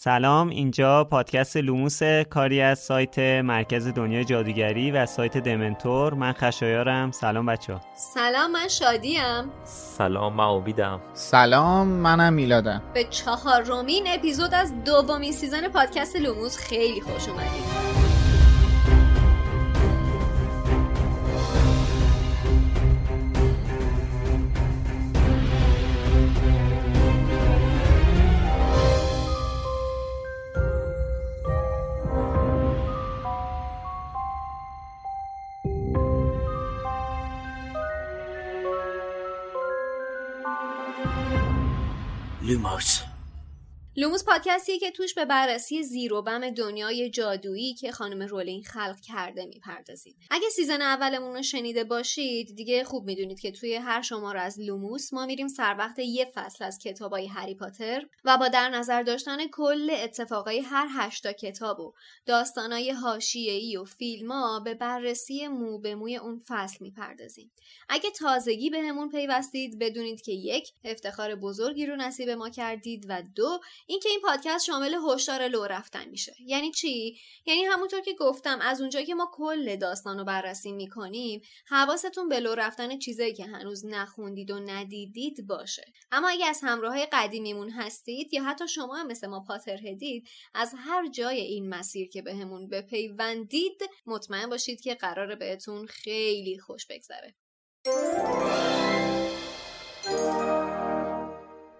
سلام اینجا پادکست لوموس کاری از سایت مرکز دنیای جادوگری و سایت دمنتور. من خشایارم. سلام بچه ها سلام من شادیم. سلام من عبیدم سلام منم میلادم. به چهارمین اپیزود از دومین season پادکست لوموس خیلی خوش اومدید. Lumos لوموس پادکستیه که توش به بررسی زیر و بم دنیای جادویی که خانم رولینگ خلق کرده می‌پردازیم. اگه season اولمون رو شنیده باشید دیگه خوب می‌دونید که توی هر شماره از لوموس ما میریم سر وقت یه فصل از کتابای هری پاتر و با در نظر داشتن کل اتفاقای هر هشتا کتاب و داستانای حاشیه‌ای و فیلما به بررسی مو به موی اون فصل می‌پردازیم. اگه تازگی بهمون به پیوستید بدونید که یک افتخار بزرگی رو نصیب ما کردید و دو اینکه این پادکست شامل هشدار لو رفتن میشه. یعنی چی؟ یعنی همونطور که گفتم از اونجایی که ما کل داستان رو بررسی می‌کنیم حواستون به لو رفتن چیزایی که هنوز نخوندید و ندیدید باشه. اما اگه از همراه های قدیمیمون هستید یا حتی شما هم مثل ما پاتر هدید از هر جای این مسیر که بهمون به بپیوندید مطمئن باشید که قراره بهتون خیلی خوش بگذره.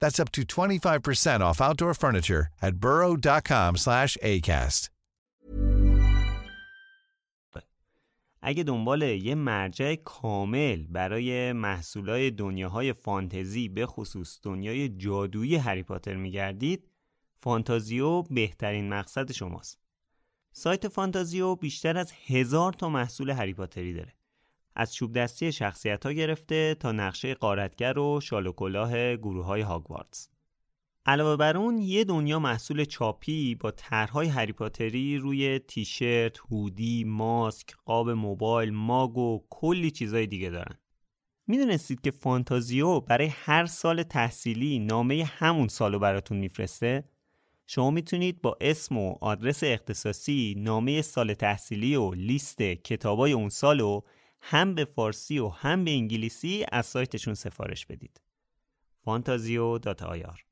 That's up to 25% off outdoor furniture at burrow.com slash ACAST. اگه دنبال یه مرجع کامل برای محصولای دنیاهای فانتزی به خصوص دنیای جادویی هری پاتر میگردید فانتازیو بهترین مقصد شماست سایت فانتازیو بیشتر از هزار تا محصول هری پاتری داره از چوب دستی شخصیت ها گرفته تا نقشه قارتگر و شال و کلاه گروه های هاگوارتس. علاوه بر اون یه دنیا محصول چاپی با طرحهای هریپاتری روی تیشرت، هودی، ماسک، قاب موبایل، ماگ و کلی چیزای دیگه دارن. می‌دونستید که فانتازیو برای هر سال تحصیلی نامه همون سالو براتون میفرسته؟ شما می‌تونید با اسم و آدرس اختصاصی نامه سال تحصیلی و لیست کتابای اون سالو هم به فارسی و هم به انگلیسی از سایتشون سفارش بدید. فانتازیو dot ir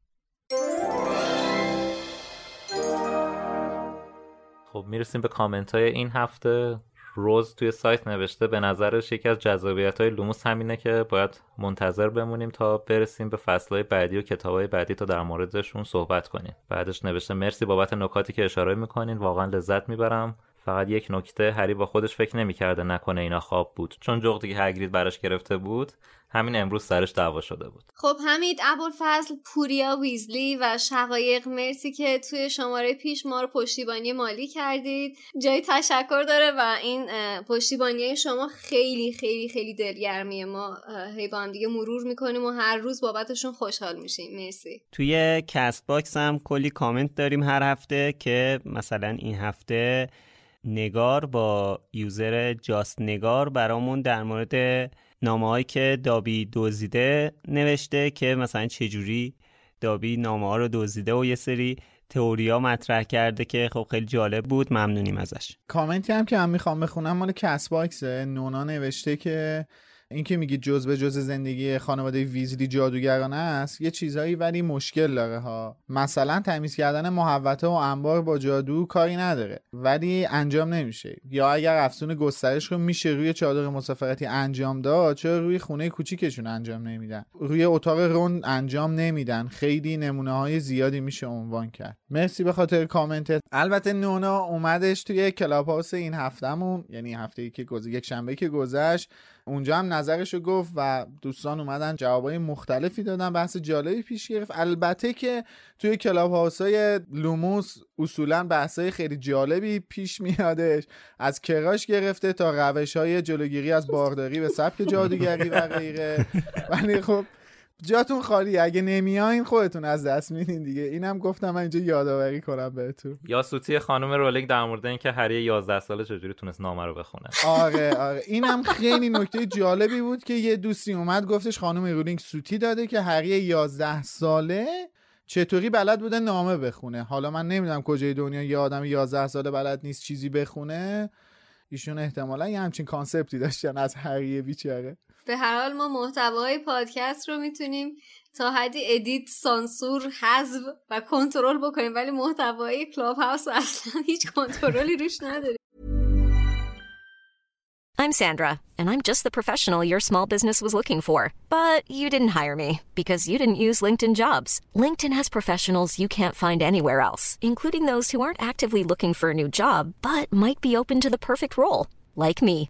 خب می‌رسیم به کامنت های این هفته. روز توی سایت نوشته به نظرش یکی از جذابیت های لوموس همینه که باید منتظر بمونیم تا برسیم به فصل بعدی و کتاب بعدی تا در موردشون صحبت کنیم. بعدش نوشته مرسی بابت نکاتی که اشاره می‌کنین. واقعا لذت می‌برم. فقط یک نکته هری با خودش فکر نمی‌کرده نکنه اینا خواب بود. چون جغدی که هگرید براش گرفته بود همین امروز سرش دعوا شده بود. خب حمید ابوالفضل پوریا ویزلی و شقایق مرسی که توی شماره پیش ما رو پشتیبانی مالی کردید. جای تشکر داره و این پشتیبانی شما خیلی خیلی خیلی دلگرمیه ما هی با هم دیگه مرور می‌کنیم و هر روز بابتشون خوشحال میشیم. مرسی. توی کست باکس هم کلی کامنت داریم هر هفته که مثلا این هفته نگار با user just نگار برامون در مورد نامه که دابی دزدیده نوشته که مثلا چجوری دابی نامه ها رو دزدیده و یه سری تئوریا مطرح کرده که خب خیلی جالب بود. ممنونیم ازش. کامنتی هم که من می‌خوام بخونم مال کس باکسه. نونا نوشته که این که میگی جز به جز زندگی خانواده ویزلی جادوگرانه است یه چیزایی ولی مشکل داره ها. مثلا تمیز کردن محوطه و انبار با جادو کاری نداره ولی انجام نمیشه. یا اگر افسون گسترش رو میشه روی چادر مسافرتی انجام داد چرا روی خونه کوچیکشون انجام نمیدن؟ روی اتاق رون انجام نمیدن. خیلی نمونه های زیادی میشه عنوان کرد. مرسی به خاطر کامنتت البته نونا اومدش توی کلاب هاوس این هفتهمون یعنی هفته ای که گذشت یک شنبه که گذشت. اونجا هم نظرش رو گفت و دوستان اومدن جوابای مختلفی دادن بحث جالبی پیش گرفت. البته که توی کلاب های لوموس اصولا بحثای خیلی جالبی پیش میادش. از crush گرفته تا روش های جلوگیری از بارداری به سبک جادوگری و غیره. ولی خب جاتون خالی. اگه نمیاین خودتون از دست میدین دیگه. اینم گفتم من اینجا یادآوری کنم بهتون. یا سوتی خانم رولینگ در مورد اینکه هری 11 ساله چجوری تونست نامه رو بخونه. آره آره. اینم خیلی نکته جالبی بود که یه دوستی اومد گفتش خانم رولینگ سوتی داده که هری 11 ساله چطوری بلد بوده نامه بخونه. حالا من نمی‌دونم کجای دنیا یه آدم 11 ساله بلد نیست چیزی بخونه. ایشون احتمالا یه همچین concept ی داشتن از هری بیچاره. به هر حال ما محتوای پادکست رو میتونیم تا حدی ادیت سانسور حذف و کنترل بکنیم ولی محتوای کلاب هاوس اصلا هیچ کنترلی روش نداریم I'm Sandra, and I'm just the professional your small business was looking for. But you didn't hire me because you didn't use LinkedIn jobs. LinkedIn has professionals you can't find anywhere else, including those who aren't actively looking for a new job but might be open to the perfect role, like me.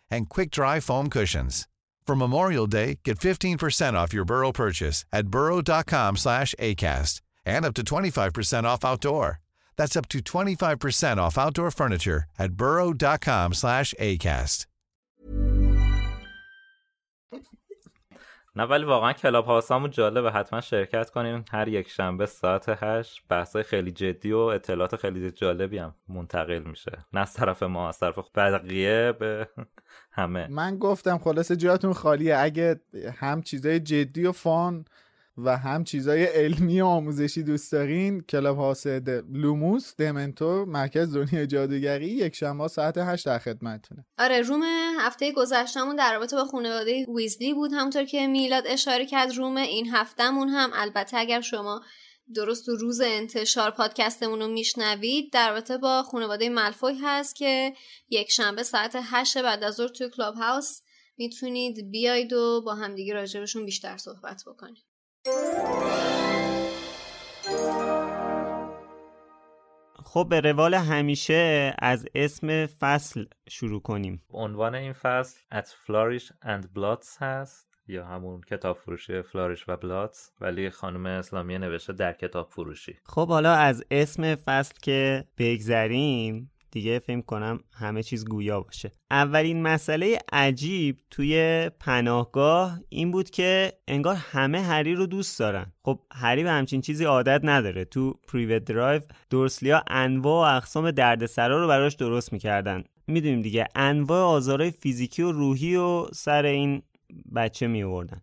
and quick-dry foam cushions. For Memorial Day, get 15% off your Burrow purchase at burrow.com slash ACAST and up to 25% off outdoor. That's up to 25% off outdoor furniture at burrow.com slash ACAST. نه ولی واقعا کلاب هاوسامون جالبه حتما شرکت کنیم هر یک شنبه ساعت هشت بحثای خیلی جدی و اطلاعات خیلی جالبی هم منتقل میشه نه از طرف ما از طرف بقیه به همه. من گفتم خلاصه جاتون خالیه. اگه هم چیزای جدی و fun و هم چیزای علمی و آموزشی دوست دارین کلاب هاوس لوموس دمنتور مرکز دنیا جادوگری یک شنبه ساعت 8 در خدمتتونه آره روم هفته گذشتمون در رابطه با خانواده ویزلی بود. همونطور که میلاد اشاره کرد روم این هفتهمون هم البته اگر شما درست تو روز انتشار پادکستمون رو میشنوید. در رابطه با خانواده ملفوی هست که یک شنبه ساعت 8 بعد از ظهر توی کلاب هاوس می‌تونید بیاید و با همدیگه راجبشون بیشتر صحبت بکنید. خب به روال همیشه از اسم فصل شروع کنیم. عنوان این فصل At Flourish and Blots هست. یا همون کتاب فروشی فلاریش و بلاتس ولی خانم اسلامی نوشته در کتاب فروشی. خب حالا از اسم فصل که بگذریم دیگه فکر کنم همه چیز گویا باشه. اولین مسئله عجیب توی پناهگاه این بود که انگار همه هری رو دوست دارن. خب هری به همچین چیزی عادت نداره. تو پریوت درایو دورسلیا انواع و اقسام دردسرا رو براش درست می‌کردن. می‌دونیم دیگه انواع آزارهای فیزیکی و روحی و سر این بچه می آوردن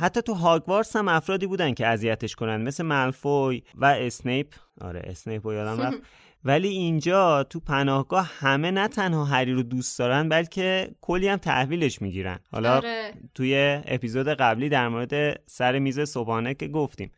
حتی تو هاگوارس هم افرادی بودن که اذیتش کنن مثل ملفوی و اسنیپ. آره اسنیپ رو یادم رفت. ولی اینجا تو پناهگاه همه نه تنها هری رو دوست دارن بلکه کلی هم تحویلش می‌گیرن. حالا آره. توی اپیزود قبلی در مورد سر میز صبحانه که گفتیم.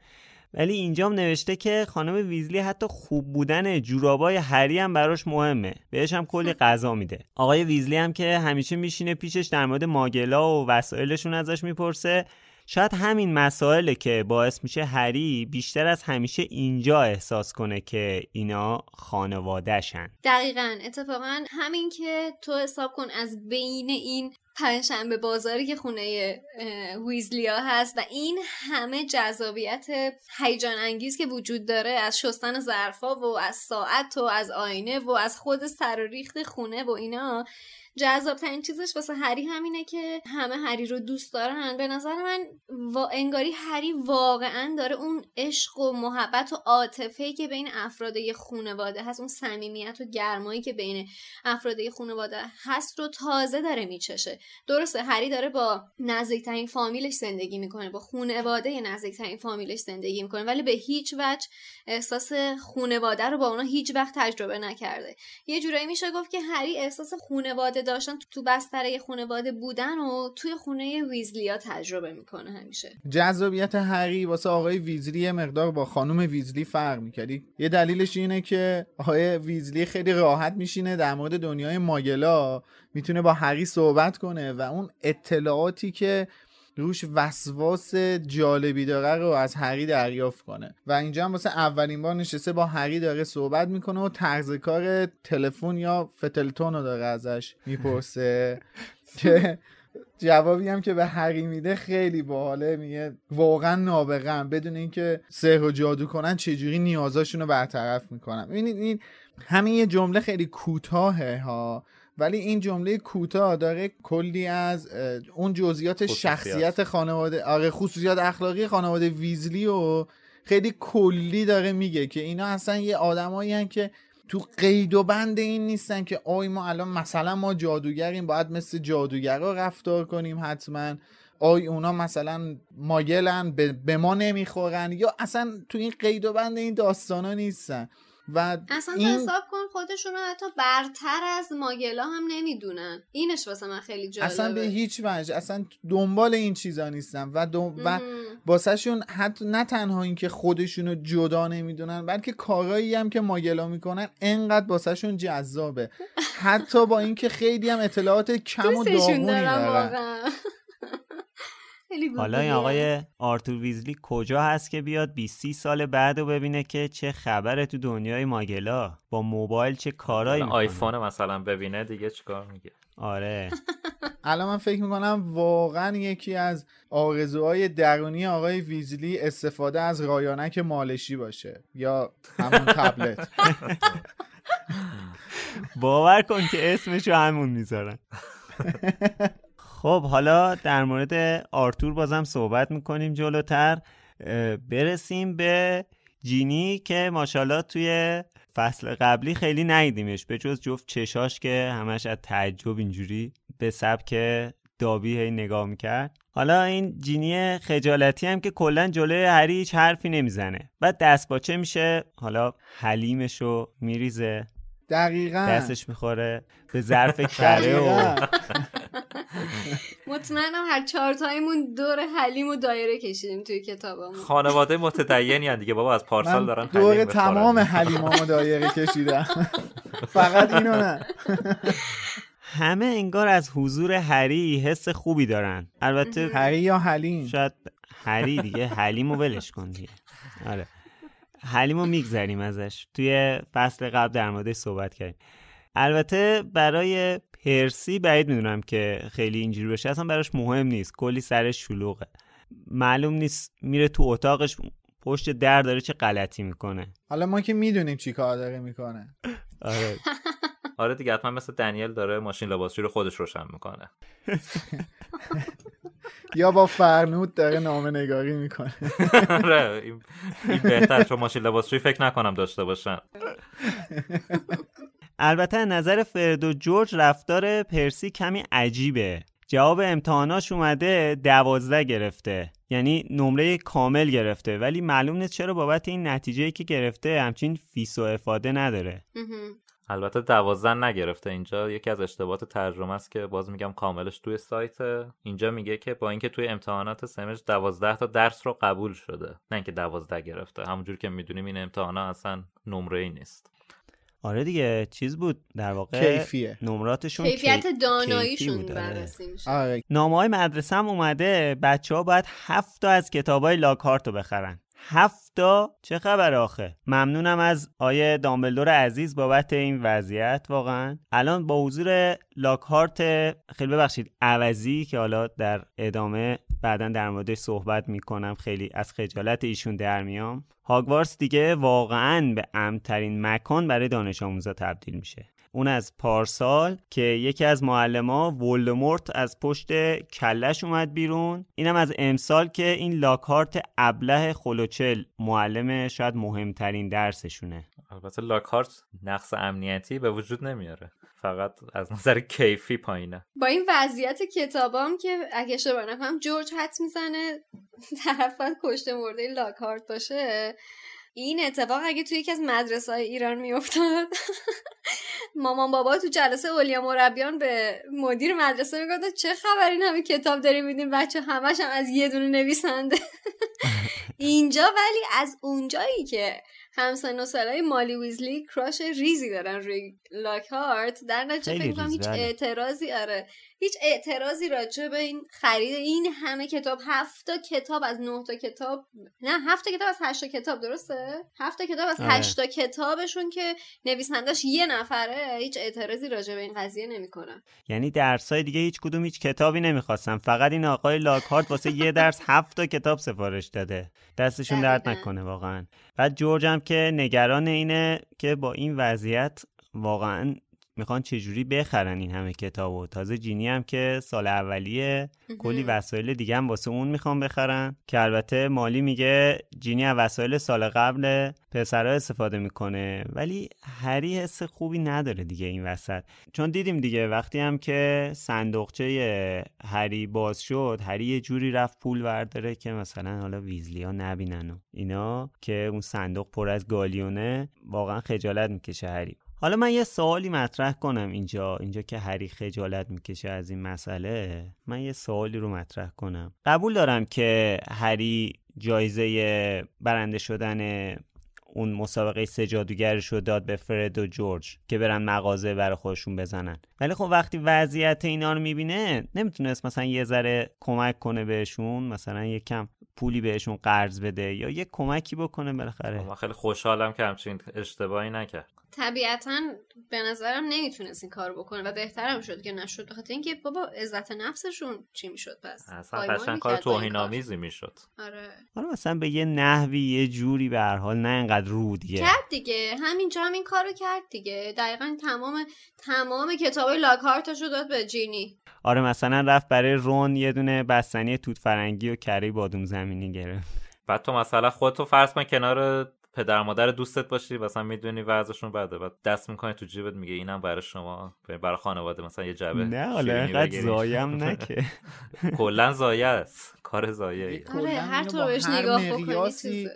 ولی اینجام نوشته که خانم ویزلی حتی خوب بودن جورابای هری هم براش مهمه. بهش هم کلی غذا میده. آقای ویزلی هم که همیشه میشینه پیشش در مورد ماگلا و وسایلشون ازش می‌پرسه. شاید همین مسائله که باعث میشه هری بیشتر از همیشه اینجا احساس کنه که اینا خانوادهشن. دقیقا. اتفاقا همین که تو حساب کن از بین این پنجشنبه بازاری که خونه ویزلیا هست و این همه جذابیت هیجان انگیز که وجود داره از شستن ظرفا و از ساعت و از آینه و از خود سر و ریخت خونه و اینا جذاب ترین چیزش واسه هری همینه که همه هری رو دوست دارن. به نظر من وا... انگاری هری واقعا داره اون عشق و محبت و عاطفه که بین افراد خانواده هست اون صمیمیت و گرمایی که بین افراد خانواده هست رو تازه داره میچشه. درسته هری داره با نزدیکترین فامیلش زندگی می‌کنه با خانواده نزدیکترین فامیلش زندگی می‌کنه ولی به هیچ وجه احساس خانواده رو با اونا هیچ وقت تجربه نکرده. یه جورایی میشه گفت که هری احساس خانواده داشتن تو بستره خانواده بودن و توی خونه ویزلیا تجربه می‌کنه همیشه. جذابیت هری واسه آقای ویزلی مقدار با خانم ویزلی فرق می‌کردی یه دلیلش اینه که آقای ویزلی خیلی راحت میشینه در مورد دنیای ماگلا می‌تونه با هری صحبت کنه و اون اطلاعاتی که روش وسواس جالبی داره رو از هری دریافت کنه. و اینجا هم واسه اولین بار نشسته با هری داره صحبت می‌کنه و طرز کار تلفن یا فتلتون رو داره ازش می‌پرسه. که جوابی هم که به هری میده خیلی باحاله میگه واقعا نابغم بدون اینکه سحر و جادو کنن چجوری نیازاشون رو برطرف می‌کنن ببینید این همین یه جمله خیلی کوتاهه ها. ولی این جمله کوتاه داره کلی از اون جزئیات شخصیت خانواده آره خصوصیات اخلاقی خانواده ویزلی و خیلی کلی داره میگه که اینا اصلا یه آدمایی که تو قید و بند این نیستن که آی ما الان مثلا ما جادوگریم باید مثل جادوگرا رفتار کنیم حتما. آی اونا مثلا ماگلن به ما نمی‌خورن یا اصلا تو این قید و بند این داستانا نیستن. و اصلا این... حساب کن خودشون رو حتی برتر از ماگلا هم نمی‌دونن. اینش واسه من خیلی جالبه. اصلا به هیچ وجه اصلا دنبال این چیزا نیستن و دو... و باسهشون حتی نه تنها اینکه خودشون رو جدا نمی‌دونن بلکه کارایی هم که ماگلا می‌کنن انقدر باسهشون جذابه. حتی با اینکه خیلی هم اطلاعات کم و داغونی دارن. حالا این آقای آرتور ویزلی کجا هست که بیاد 20 سال بعد رو ببینه که چه خبره تو دنیای ماگلا؟ با موبایل چه کارایی می‌کنه؟ آیفون مثلا ببینه دیگه چیکار میگه؟ آره. الان من فکر می‌کنم واقعا یکی از آرزوهای درونی آقای ویزلی استفاده از رایانک مالشی باشه یا همون تبلت. باور کن که اسمشو همون می‌ذارن. خب حالا در مورد آرتور بازم صحبت می‌کنیم جلوتر. برسیم به جینی که ماشاءالله توی فصل قبلی خیلی ندیدیمش به جز جفت چشاش که همش از تعجب اینجوری به سبک دابی هی نگاه می‌کرد. حالا این جینی خجالتی هم که کلا جلوی هری هیچ حرفی نمی‌زنه. بعد دست باچه میشه؟ حالا حلیمش رو میریزه. دقیقا. دستش می‌خوره به ظرف کره و مطمئنم هر چهار تایمون دور حلیم و دایره کشیدیم توی کتابمون خانواده متدینی دیگه. بابا از پارسال دارن دور تمام حلیمامو دایره کشیدم. فقط اینو نه. همه انگار از حضور هری حس خوبی دارن. البته هری یا حلیم؟ شاید هری دیگه. حلیمو ولش کن دیگه. آره. حلیمو میگذریم ازش. توی فصل قبل در موردش صحبت کردیم. البته برای پرسی بعید می‌دونم که خیلی اینجوری بشه اصلا براش مهم نیست. کلی سرش شلوغه. معلوم نیست. میره تو اتاقش پشت در داره چه غلطی می‌کنه. حالا ما که می‌دونیم چی کار داره می‌کنه. آره. آره دیگه حتما مثل دنیل داره ماشین لباسشوی رو خودش روشن می‌کنه. یا با فرنود داره نامه نگاری می‌کنه. آره این بهتر چون ماشین لباسشوی فکر نکنم داشته باشن. البته نظر فرد و جورج رفتار پرسی کمی عجیبه. جواب امتحاناش اومده دوازده گرفته. یعنی نمره کامل گرفته. ولی معلوم نیست چرا بابت این نتیجه که گرفته همچین فیس و افاده نداره. البته دوازده نگرفته اینجا. یکی از اشتباهات ترجمه است که باز میگم کاملش توی سایت. اینجا میگه که با اینکه توی امتحانات سمج دوازده تا درس رو قبول شده. نه اینکه دوازده گرفته. همونجور که می‌دونیم این امتحانا اصلا نمره ای نیست. آره دیگه چیز بود. در واقع کیفیه. نمراتشون کیفیت کی- داناییشون آره. بررسی میشه. آره. نامه های مدرسه هم اومده بچه ها باید هفت تا از کتاب های لاکارت رو بخرن. هفت تا چه خبر آخه؟ ممنونم از آیه دامبلدور عزیز بابت این وضعیت واقعا. الان با حضور لاکهارت خیلی ببخشید عوضی که حالا در ادامه بعدا در موردش صحبت می‌کنم خیلی از خجالت ایشون در میام. هاگوارتس دیگه واقعا به امترین مکان برای دانش آموزا تبدیل میشه. اون از پارسال که یکی از معلما ولدمورت از پشت کلش اومد بیرون. اینم از امسال که این لاکارت ابله خلوچل معلم شاید مهمترین درسشونه. البته لاکارت نقص امنیتی به وجود نمیاره. فقط از نظر کیفی پایینه. با این وضعیت کتابام که اگه اشتباه نکنم جورج حدس می‌زنه طرف باید کشته مرده لاکارت باشه. این اتفاق اگه توی یکی از مدرسه های ایران میافتاد مامان بابا تو جلسه اولیا مربیان به مدیر مدرسه می‌گفت چه خبر این همه کتاب داریم میدیم بچه همش هم از یه دونه نویسنده. اینجا ولی از اونجایی که همسن و سالای مالی ویزلی کراش ریزی دارن روی لاکهارت در نتیجه فکر کنم هیچ بله. اعتراضی آره. هیچ اعتراضی راجع به این خرید این همه کتاب هفت تا کتاب از نه تا کتاب نه هفت تا کتاب از هشت تا کتاب درسته؟ هفت تا کتاب از آره. هشت تا کتابشون که نویسندش یه نفره هیچ اعتراضی راجع به این قضیه نمی‌کنن یعنی درسای دیگه هیچ کدوم هیچ کتابی نمی‌خواستم فقط این آقای لاکهارت واسه یه درس هفت تا کتاب سفارش داده. دستشون درد. نکنه واقعا. بعد جورج هم که نگران اینه که با این وضعیت واقعا می‌خوان چجوری بخرن این همه کتابو؟ تازه جینی هم که سال اولیه کلی وسایل دیگه هم واسه اون می‌خوان بخرن. که البته مالی میگه جینی از وسایل سال قبل پسرها استفاده می‌کنه ولی هری حس خوبی نداره دیگه این وسط. چون دیدیم دیگه وقتی هم که صندوقچه هری باز شد هری یه جوری رفت پول ورداره که مثلا حالا ویزلی ها نبینن و اینا که اون صندوق پر از گالیونه واقعا خجالت می‌کشه هری. حالا من یه سوالی مطرح کنم اینجا اینجا که هری خجالت می‌کشه از این مسئله. من یه سوالی رو مطرح کنم. قبول دارم که هری جایزه برنده شدن اون مسابقه سه جادوگرش رو داد به فرد و جورج که برن مغازه برای خودشون بزنن. ولی خب وقتی وضعیت اینا رو می‌بینه نمی‌تونست مثلا یه ذره کمک کنه بهشون مثلا یه کم پولی بهشون قرض بده یا یه کمکی بکنه بالاخره. من خیلی خوشحالم که همچین اشتباهی نکرد. طبیعتا به نظرم نمی‌تونست این کار بکنه و بهترم شد که نشد. بخاطر اینکه بابا عزت نفسشون چی می‌شد پس؟ اصلا قشنگ کار توهین. آمیزی می‌شد. آره. حالا مثلا به یه نحوی یه جوری به هر حال نه انقدر رو دیگه. کرد دیگه. همینجا هم این کارو کرد دیگه. دقیقا تمام تمام کتابای لاکارتش رو داد به جینی. آره مثلا رفت برای رون یه دونه بستنی توت فرنگی و کره بادوم زمینی گرفت. بعد تو مثلا خودتو فرض کن کنار پدر مادر دوستت باشی مثلا می‌دونی وضعشون بده. بعد دست می‌کنی تو جیبت میگه اینم برای شما برای خانواده مثلا یه جعبه نه حالا اینقدر. زایم نکه کلا زایه است. کار زایه آره هر طور بهش نگاه بکنی.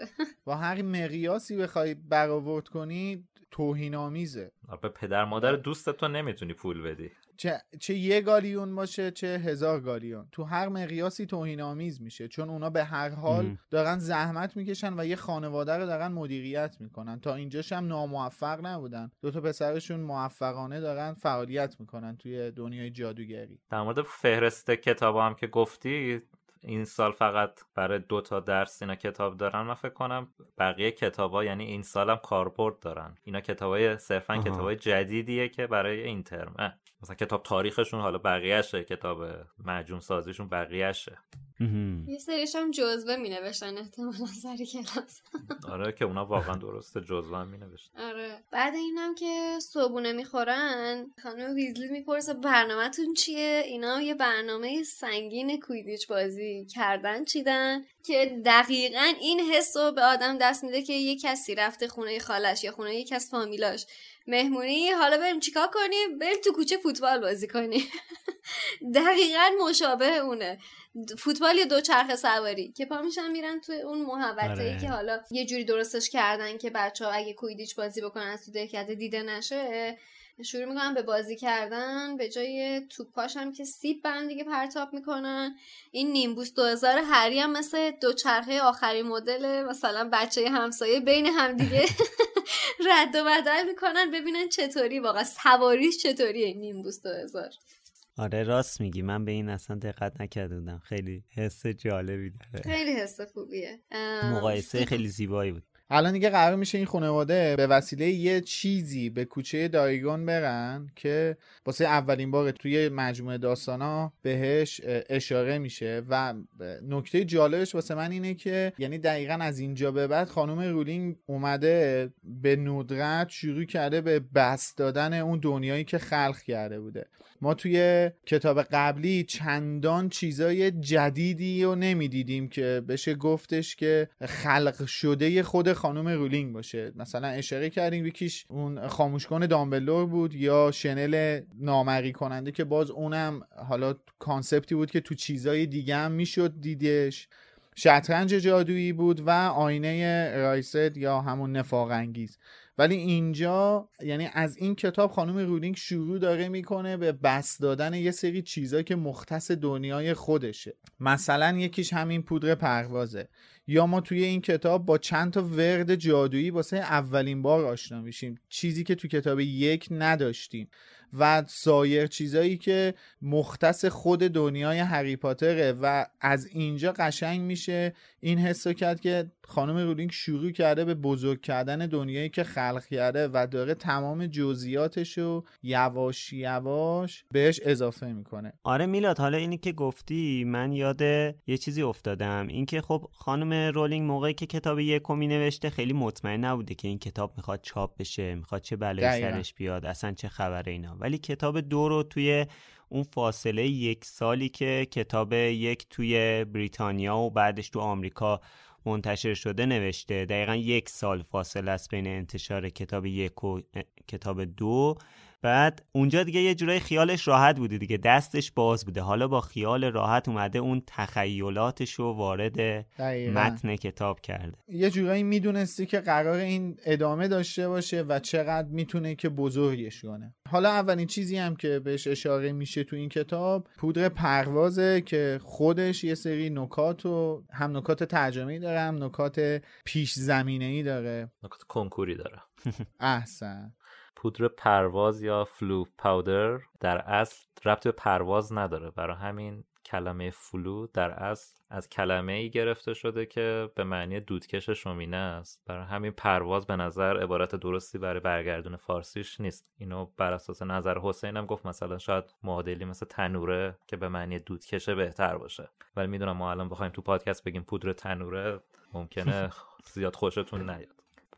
با هر مقیاسی بخوای برآورد کنی توهین آمیزه به پدر مادر دوستت تو نمی‌تونی پول بدی. چه, چه یه گالیون باشه چه هزار گالیون. تو هر مقیاسی توهین آمیز میشه. چون اونا به هر حال. دارن زحمت می‌کشن و یه خانواده رو دارن مدیریت می‌کنن. تا اینجاش هم ناموفق نبودن. دو تا پسرشون موفقانه دارن فعالیت می‌کنن توی دنیای جادوگری. در مورد فهرست کتاب هم که گفتی این سال فقط برای دو تا درس اینا کتاب دارن. من فکر کنم بقیه کتابا یعنی این سال هم کاربرد دارن. اینا کتابای صرفا. کتابای جدیدیه که برای این ترمه مثلا کتاب تاریخشون حالا بقیهشه کتاب معجون سازیشون بقیهشه یه سریش هم جزوه می نوشتن احتمالا سر کلاس. آره که اونا واقعا درسته جزوه هم می نوشتن آره. بعد اینم که صبونه می‌خورن خانم ویزلی می‌پرسه برنامهتون چیه؟ اینا یه برنامه سنگین کویدیچ بازی کردن چیدن؟ که دقیقا این حس رو به آدم دست میده که یه کسی رفته خونه خالش یا خونه یکی از فامیلاش. مهمونی حالا بریم چیکار کنیم؟ بریم تو کوچه فوتبال بازی کنیم. دقیقا مشابه اونه. فوتبال یا دوچرخه سواری. که پا میشن میرن توی اون محوطه ای آره. که حالا یه جوری درستش کردن که بچه ها اگه کویدیچ بازی بکنن از تو دهکده دیده نشه شروع می‌کنن به بازی کردن به جای توپاش هم که سیب هم دیگه پرتاب می‌کنن. این نیمبوس 2000 هری هم مثل دوچرخه آخری مدل مثلا بچه همسایه بین همدیگه رد و بدل می‌کنن. ببینن چطوری واقعا سواریش چطوریه این نیمبوس 2000 آره راست میگی. من به این اصلا دقت نکرده بودم خیلی حس جالبی داره. خیلی حس خوبیه. مقایسه خیلی زیبایی بود. الان دیگه قرار میشه این خانواده به وسیله یه چیزی به کوچه دایگون برن که واسه اولین بار توی مجموعه داستانا بهش اشاره میشه و نکته جالبش واسه من اینه که یعنی دقیقا از اینجا به بعد خانم رولینگ اومده به ندرت شروع کرده به بست دادن اون دنیایی که خلق کرده بوده. ما توی کتاب قبلی چندان چیزای جدیدی رو نمی‌دیدیم که بشه گفتش که خلق شده خود خانم رولینگ باشه. مثلا اشاره کردیم یکیش اون خاموش کن دامبلور بود یا شنل نامری کننده که باز اونم حالا concept ی بود که تو چیزای دیگه هم می‌شد دیدش. شطرنج جادویی بود و آینه رایسد یا همون نفاق انگیز. ولی اینجا یعنی از این کتاب خانم رولینگ شروع داره می‌کنه به بس دادن یه سری چیزایی که مختص دنیای خودشه. مثلا یکیش همین پودر پروازه. یا ما توی این کتاب با چند تا ورد جادویی واسه اولین بار آشنا میشیم. چیزی که تو کتاب یک نداشتیم. و سایر چیزایی که مختص خود دنیای هری پاتره. و از اینجا قشنگ میشه این حسو کرد که خانم رولینگ شروع کرده به بزرگ کردن دنیایی که خلق کرده و داره تمام جزئیاتش رو یواش یواش بهش اضافه می‌کنه. آره میلاد حالا اینی که گفتی من یاد یه چیزی افتادم. اینکه خب خانم رولینگ موقعی که کتاب یکمی نوشته خیلی مطمئن نبوده که این کتاب می‌خواد چاپ بشه می‌خواد چه بلایی. سرش بیاد اصلا چه خبره اینا. ولی کتاب دو رو توی اون فاصله یک سالی که کتاب یک توی بریتانیا و بعدش تو آمریکا منتشر شده نوشته. دقیقا یک سال فاصله است بین انتشار کتاب یک و کتاب دو. بعد اونجا دیگه یه جورای خیالش راحت بوده دیگه دستش باز بوده. حالا با خیال راحت اومده اون تخیلاتش رو وارد دقیقاً. متن کتاب کرده. یه جورایی می‌دونستی که قرار این ادامه داشته باشه و چقدر می‌تونه که بزرگش کنه. حالا اولین چیزی هم که بهش اشاره میشه تو این کتاب پودر پروازه که خودش یه سری نکات و هم نکات ترجمه‌ای داره هم نکات پیش زمینه‌ای داره. نکات کنکوری داره. احسن. پودر پرواز یا Floo Powder در اصل ربط به پرواز نداره. برای همین کلمه Floo در اصل از کلمه ای گرفته شده که به معنی دودکش شومینه است. برای همین پرواز به نظر عبارت درستی برای برگردون فارسیش نیست. اینو بر اساس نظر حسین هم گفت. مثلا شاید معادلی مثل تنوره که به معنی دودکشه بهتر باشه. ولی می‌دونم ما الان بخوایم تو پادکست بگیم پودر تنوره. ممکنه زیاد خوشتون نیاد.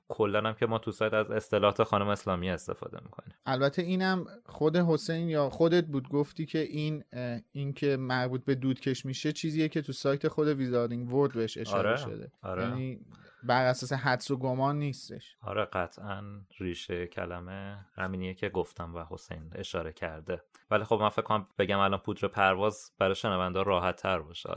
کلا هم که ما تو سایت از اصطلاحات خانم اسلامی استفاده می‌کنیم. البته اینم خود حسین یا خودت بود گفتی که این این که مربوط به دودکش میشه چیزیه که تو سایت خود ویزاردینگ ورد بهش اشاره آره، شده. آره. یعنی بر اساس حدس و گمان نیستش. آره قطعا ریشه کلمه همینیه که گفتم و حسین اشاره کرده. ولی خب من فکر کنم بگم الان پودر پرواز برای شنونده راحت تر باشه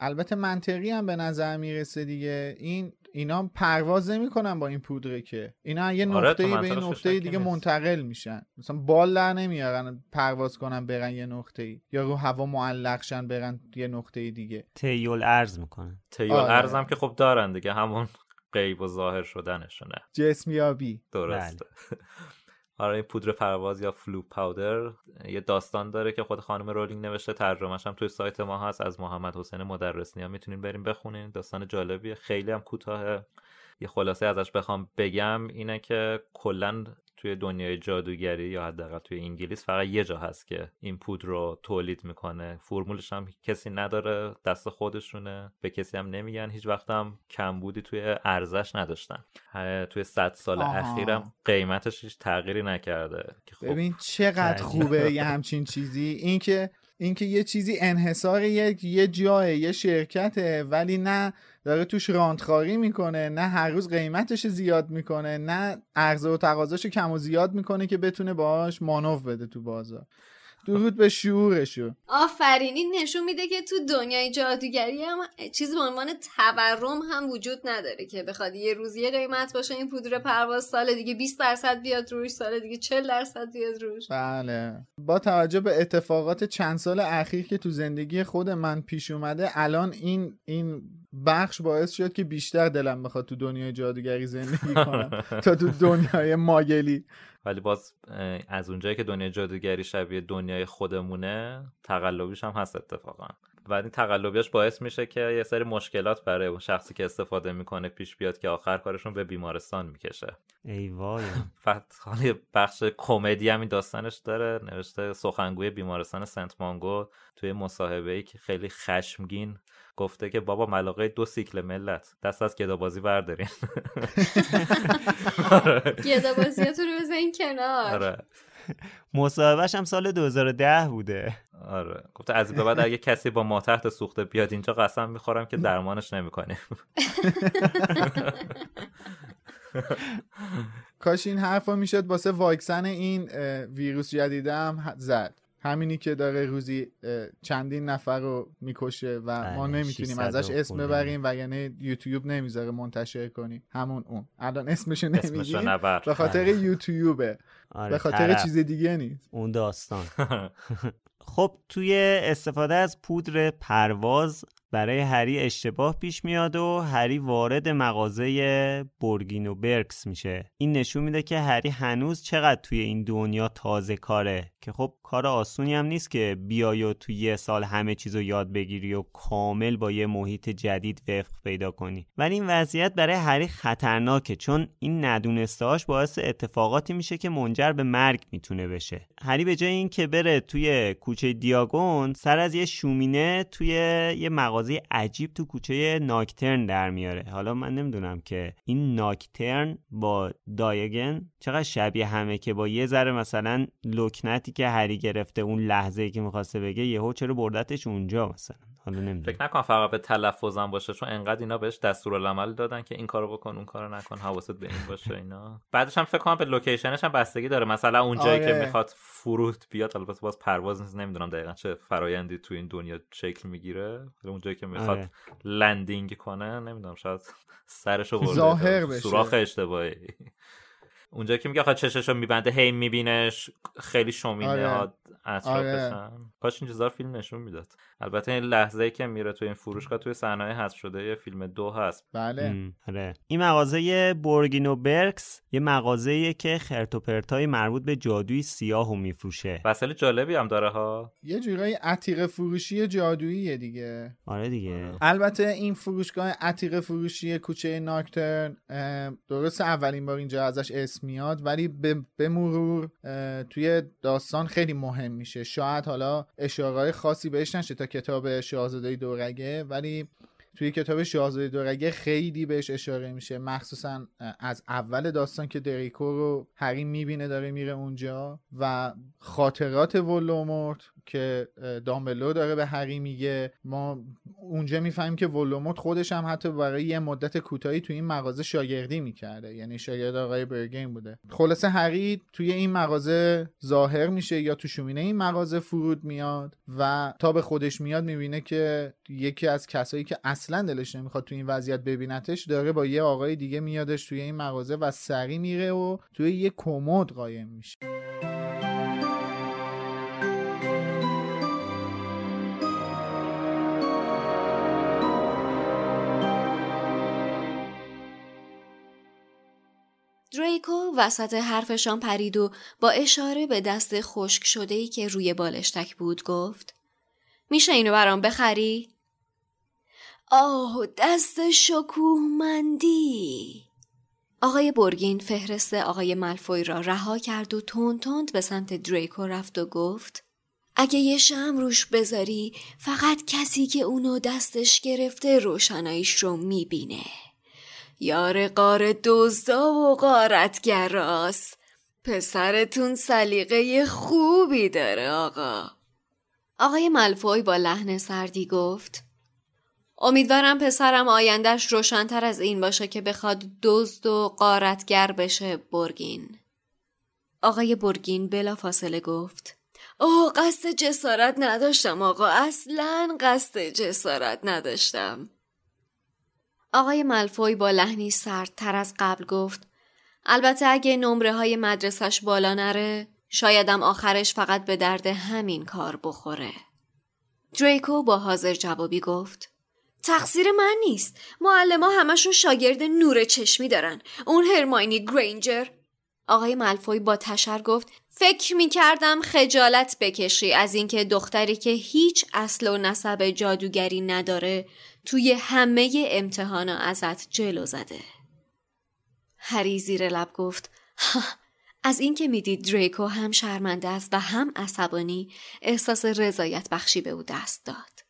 البته منطقی هم به نظر می‌رسه دیگه. این اینا پرواز نمی‌کنن با این پودره که. اینا یه آره، نقطه به این نقطه دیگه نیست. منتقل میشن. مثلا بال در نمیارن پرواز کنن برن یه نقطه ای یا رو هوا معلق شن برن یه نقطه دیگه. تیول ارز می‌کنن. تیول آره. ارزم که خب دارن دیگه همون غیب و ظاهر شدنشونه. جسمیابی. درسته. آره این پودر پرواز یا فلو پاودر. یه داستان داره که خود خانم رولینگ نوشته ترجمهش هم توی سایت ما هست از محمد حسین مدرس نیا می‌تونین بریم بخونین. داستان جالبیه. خیلی هم کوتاهه. یه خلاصه ازش بخوام بگم اینه که کلا توی دنیای جادوگری یا حداقل توی انگلیس فقط یه جا هست که این پودر رو تولید می‌کنه. فرمولش هم کسی نداره دست خودشونه. به کسی هم نمیگن. هیچ وقت هم کمبودی توی ارزش نداشتن. توی صد سال اخیرم قیمتش هیچ تغییری نکرده خب ببین چقدر خوبه یه همچین چیزی. اینکه اینکه یه چیزی انحصار یک یه جای یه شرکته ولی نه داره توش راندخاری می‌کنه نه هر روز قیمتش زیاد می‌کنه نه عرضه و تقاضاش کم و زیاد می‌کنه که بتونه باش مانوف بده تو بازار. درود به شعورشو. آفرینی نشون میده که تو دنیای جادوگری هم چیزی به عنوان تورم هم وجود نداره که بخواد یه روز یه قیمت باشه این پودر پرواز سال دیگه 20 درصد بیاد روش سال دیگه 40 درصد بیاد روش. بله. با توجه به اتفاقات چند سال اخیر که تو زندگی خود من پیش اومده الان این این بخش باعث شد که بیشتر دلم بخواد تو دنیای جادوگری زندگی کنم. تا تو دنیای ماگلی. ولی باز از اونجایی که دنیای جادوگری شبیه دنیای خودمونه تقلبیش هم هست اتفاقا. و این تقلبیاش باعث میشه که یه سری مشکلات برای اون شخصی که استفاده می‌کنه پیش بیاد که آخر کارشون به بیمارستان می‌کشه. ای وای. حالا بخش کمدی هم این داستانش داره. نوشته سخنگوی بیمارستان سنت مانگو توی مصاحبه ای که خیلی خشمگین گفته که بابا ملاقه دو سیکل ملت. دست از گدابازی بردارین. گدابازیاتون رو بزنین کنار. آره. مصاحبهش هم سال 2010 بوده. آره. گفته از به بعد اگه کسی با ما تحت سوخته بیاد اینجا قسم می‌خورم که درمانش نمی‌کنیم. کاش این حرفا می‌شد واسه واکسن این ویروس جدیدم زد. همینی که داره روزی چندین نفر رو می‌کشه و ما بله، نمی‌تونیم ازش اسم ببریم و یعنی یوتیوب نمی‌ذاره منتشر کنیم. همون اون. الان اسمشو نمیگیم به خاطر بله. یوتیوبه. آره، به خاطر چیز دیگه نیست. اون داستان. خب توی استفاده از پودر پرواز برای هری اشتباه پیش میاد و هری وارد مغازه بورگینو برکس میشه. این نشون میده که هری هنوز چقدر توی این دنیا تازه کاره که خب کار آسونی هم نیست که بیای و توی یه سال همه چیزو یاد بگیری و کامل با یه محیط جدید وفق پیدا کنی. ولی این وضعیت برای هری خطرناکه چون این ندونستهاش باعث اتفاقاتی میشه که منجر به مرگ می‌تونه بشه. هری به جای اینکه بره توی کوچه دیاگون سر از یه شومینه توی یه مغازه عجیب تو کوچه ناکترن در میاره. حالا من نمی‌دونم که این ناکترن با دایگن چقدر شبیه همه که با یه ذره مثلا لکنتی که هری گرفته اون لحظه که می‌خواسته بگه یهو چرا بردتش اونجا مثلا. حالا نمی‌دونم. فکر نکن فقط به تلفظم باشه چون انقدر اینا بهش دستورالعمل دادن که این کارو بکن اون کارو نکن حواست به این باشه اینا. بعدش هم فکر کنم به location ش هم بستگی داره. مثلا اون جایی که آره. می‌خواد فرود بیاد البته باز پرواز نیست نمی‌دونم دقیقا چه فرایندی تو این دنیا شکل می‌گیره. اون جایی که می‌خواد آره. landing کنه نمی‌دونم شاید سرشو برده ظاهر بشه. سوراخ اشتباهی. اونجا که میگه آخه چششو میبنده هی میبینش خیلی شومینه آره. اطرافشن آره. کاش این فیلم نشون می‌داد. البته این لحظه ای که میره تو این فروشگاه توی صحنه هست شده یه فیلم دو هست. بله. آره. این مغازه بورگینو برکس یه مغازه که خرت و پرتای مربوط به جادوی سیاهو میفروشه. وسایل جالبی هم داره ها. یه جورایی عتیق فروشی جادوییه دیگه. آره دیگه. البته این فروشگاه عتیق فروشی کوچه ناکترن درست اولین بار اینجا ازش اسم میاد ولی به مرور توی داستان خیلی مهم میشه. شاید حالا اشاره خاصی بهش نشه تا کتاب شاهزاده دورگه ولی توی کتاب شاهزاده دورگه خیلی بهش اشاره میشه. مخصوصا از اول داستان که دریکو رو هری می‌بینه داره میره اونجا و خاطرات ولومورت که دامبلو داره به هری میگه. ما اونجا می‌فهمیم که ولوموت خودش هم حتی برای یه مدت کوتاهی توی این مغازه شاگردی می‌کرده. یعنی شاگرد آقای برگین بوده. خلاصه هری توی این مغازه ظاهر میشه یا تو شومینه این مغازه فرود میاد و تا به خودش میاد می‌بینه که یکی از کسایی که اصلا دلش نمی‌خواد توی این وضعیت ببینتش داره با یه آقای دیگه میادش توی این مغازه و سری میره و توی یه کمد قایم میشه. دریکو وسط حرفشان پرید و با اشاره به دست خشک شده ای که روی بالشتک بود گفت میشه اینو برام بخری؟ آه دست شکوهمندی آقای برگین فهرست آقای ملفوی را رها کرد و تند تند به سمت دریکو رفت و گفت اگه یه شم روش بذاری فقط کسی که اونو دستش گرفته روشناییش رو می‌بینه. یار قار دزدا و قارتگراست. پسرتون سلیقه خوبی داره آقا. آقای ملفوی با لحن سردی گفت امیدوارم پسرم آیندهش روشنتر از این باشه که بخواد دزد و قارتگر بشه برگین. آقای برگین بلا فاصله گفت اوه قصد جسارت نداشتم آقا اصلا قصد جسارت نداشتم آقای ملفوی با لحنی سردتر از قبل گفت البته اگه نمره های مدرسش بالا نره شایدم آخرش فقط به درد همین کار بخوره. دریکو با حاضر جوابی گفت تقصیر من نیست. معلم ها همشون شاگرد نور چشمی دارن. اون هرماینی گرینجر. آقای ملفوی با تشر گفت فکر می کردم خجالت بکشی از اینکه دختری که هیچ اصل و نسب جادوگری نداره توی همه امتحانا ازت جلو زده. هری زیر لب گفت از اینکه می‌دید دریکو هم شرمنده است و هم عصبانی احساس رضایت بخشی به او دست داد.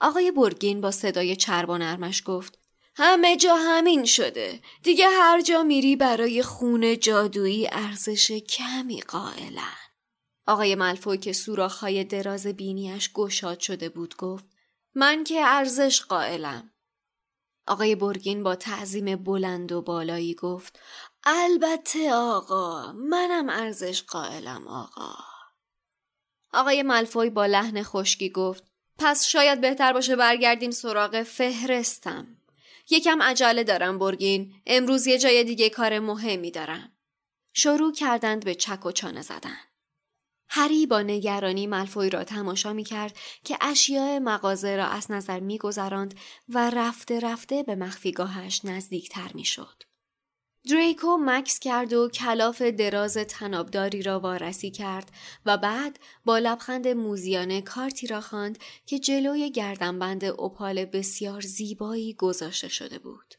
آقای برگین با صدای چرب و نرمش گفت همه جا همین شده دیگه هر جا میری برای خون جادویی ارزش کمی قائلن آقای ملفوی که سوراخهای دراز بینیش گشاد شده بود گفت من که ارزش قائلم. آقای برگین با تعظیم بلند و بالایی گفت البته آقا منم ارزش قائلم آقا. آقای ملفوی با لحن خشکی گفت پس شاید بهتر باشه برگردیم سراغ فهرستم. یکم عجله دارم برگین امروز یه جای دیگه کار مهمی دارم. شروع کردند به چک و چانه زدن. هری با نگرانی ملفوی را تماشا می کرد که اشیاء مغازه را از نظر می گذراند و رفته رفته به مخفیگاهش نزدیکتر می شد. دریکو مکس کرد و کلاف دراز تنابداری را وارسی کرد و بعد با لبخند موزیانه کارتی را خواند که جلوی گردنبند اپال بسیار زیبایی گذاشته شده بود.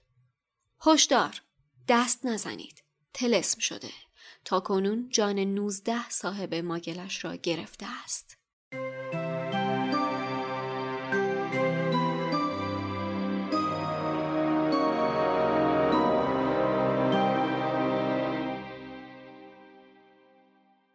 هشدار دست نزنید. تلسم شده. تا کنون جان نوزده صاحب ماگلش را گرفته است.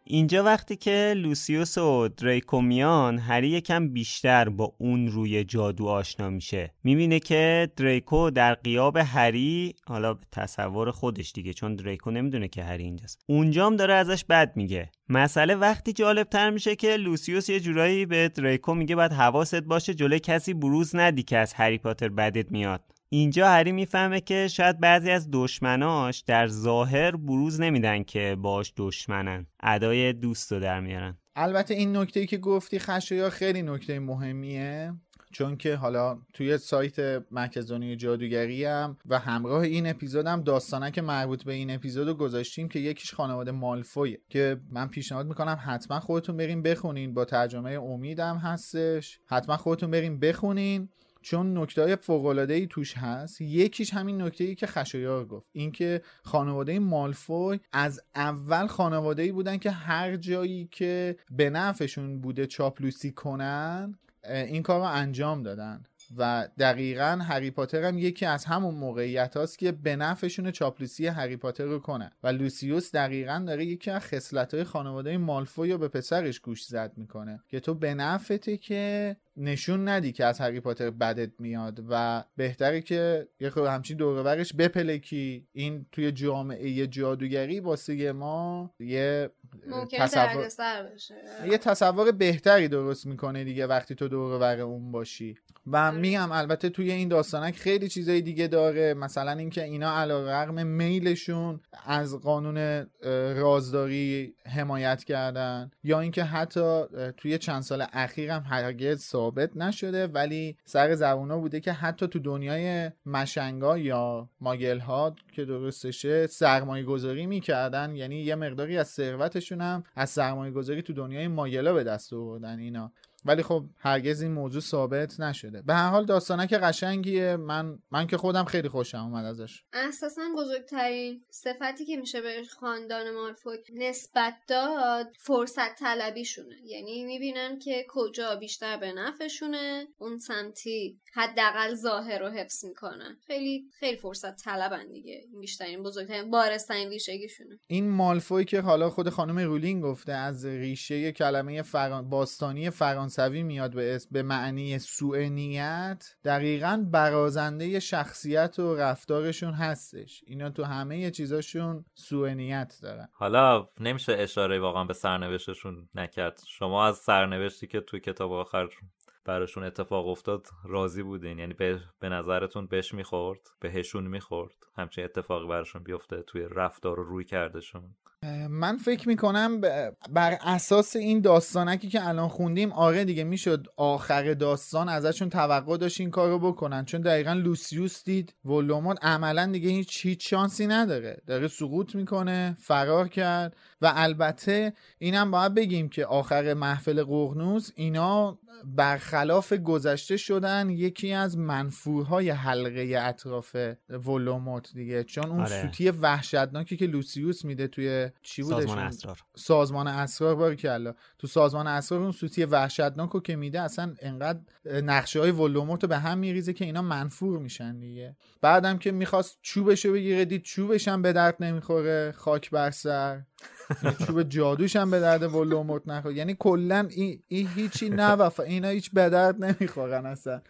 اینجا وقتی که لوسیوس و دریکو میان هری یکم بیشتر با اون روی جادو آشنا میشه می‌بینه که دریکو در قیاب هری حالا به تصور خودش دیگه چون دریکو نمی‌دونه که هری اینجاست اونجام داره ازش بد میگه. مسئله وقتی جالب تر میشه که لوسیوس یه جورایی به دریکو میگه باید حواست باشه جلوی کسی بروز ندی که از هری پاتر بدت میاد. اینجا هری می‌فهمه که شاید بعضی از دشمناش در ظاهر بروز نمیدن که باش دشمنن. ادای دوست رو در میارن. البته این نکته که گفتی خشویا خیلی نکته مهمیه چون که حالا توی سایت مرکز دنیای جادوگری هم و همراه این اپیزودم داستانک مربوط به این اپیزودو گذاشتیم که یکیش خانواده مالفویه. که من پیشنهاد می‌کنم حتما خودتون بریم بخونین. با ترجمه امیدم هستش. حتما خودتون بریم بخونین. چون نکته های فوق ای توش هست یکیش همین نکته ای که خشایار گفت. اینکه خانواده مالفوی از اول خانواده ای بودن که هر جایی که به نفعشون بوده چاپلوسی کنن این کار رو انجام دادن. و دقیقا هری پاتر هم یکی از همون موقعیت هاست که به نفعشون چاپلوسی هری پاتر رو کنن و لوسیوس دقیقا داره یکی از خصلت های خانواده مالفوی رو به پسرش گوش زد می‌کنه که تو به نفته که نشون ندی که از هری پاتر بدت میاد و بهتره که یه خود همچین دورورش بپلکی این توی جامعه جادوگری واسه ما یه تصور یه تصور بهتری درست می‌کنه دیگه وقتی تو دورور اون باشی. و. میگم البته توی این داستانک خیلی چیزای دیگه داره. مثلا اینکه اینا علیرغم میلشون از قانون رازداری حمایت کردن یا اینکه حتی توی چند سال اخیر هم هرگز ثابت نشده ولی سر زبونا بوده که حتی تو دنیای مشنگا یا ماگل ها که درستشه سرمایه گذاری می‌کردن. یعنی یه مقداری از ثروتشون هم از سرمایه گذاری تو دنیای ماگلا به دست آوردن اینا. ولی خب هرگز این موضوع ثابت نشده. به هر حال داستانک قشنگیه. من من که خودم خیلی خوشم اومد ازش. اساسا بزرگترین صفتی که میشه به خاندان مالفوی نسبت داد فرصت طلبیشونه یعنی می‌بینن که کجا بیشتر به نفعشونه اون سمتی حداقل ظاهر رو حفظ می‌کنن. خیلی خیلی فرصت طلبن دیگه بیشترین بزرگترین بارسترین ویژگیشونه این مالفوی که حالا خود خانم رولینگ گفته از ریشه کلمه فران... باستانی فرانسوی میاد به اسم به معنی سوء نیت دقیقا برازنده شخصیت و رفتارشون هستش. اینا تو همه چیزاشون سوء نیت دارن. حالا نمیشه اشاره واقعا به سرنوشتشون نکرد. شما از سرنوشتی که تو کتاب آخر براشون اتفاق افتاد راضی بودین؟ یعنی به, به نظرتون بهش می‌خورد؟ بهشون می‌خورد؟ همچین اتفاقی براشون بیفته توی رفتار و روی کردشون؟ من فکر می‌کنم بر اساس این داستانکی که الان خوندیم آره دیگه می‌شد آخر داستان ازشون توقع داشت این کارو بکنن. چون دقیقا لوسیوس دید ولوموت عملا دیگه هیچ هیچ شانسی نداره. داره سقوط می‌کنه فرار کرد و البته اینم باید بگیم که آخر محفل قرنوس اینا برخلاف گذشته شدن یکی از منفورهای حلقه اطراف ولوموت دیگه. چون اون آره. سوتی وحشتناکی که لوسیوس میده توی چی سازمان اسرار. سازمان اسرار باری کلا تو سازمان اسرار اون سوتی وحشتناکو که میده اصلا انقدر نقشه های ولوموت رو به هم میریزه که اینا منفور میشن دیگه. بعدم که می‌خواست چوبشو بگیره دید چوبش هم به درد نمی‌خوره. خاک بر سر. چوب جادوش هم به درد ولوموت نخور. یعنی کلا این, این هیچی نوفا اینا هیچ به درد نمی‌خورن اصلا.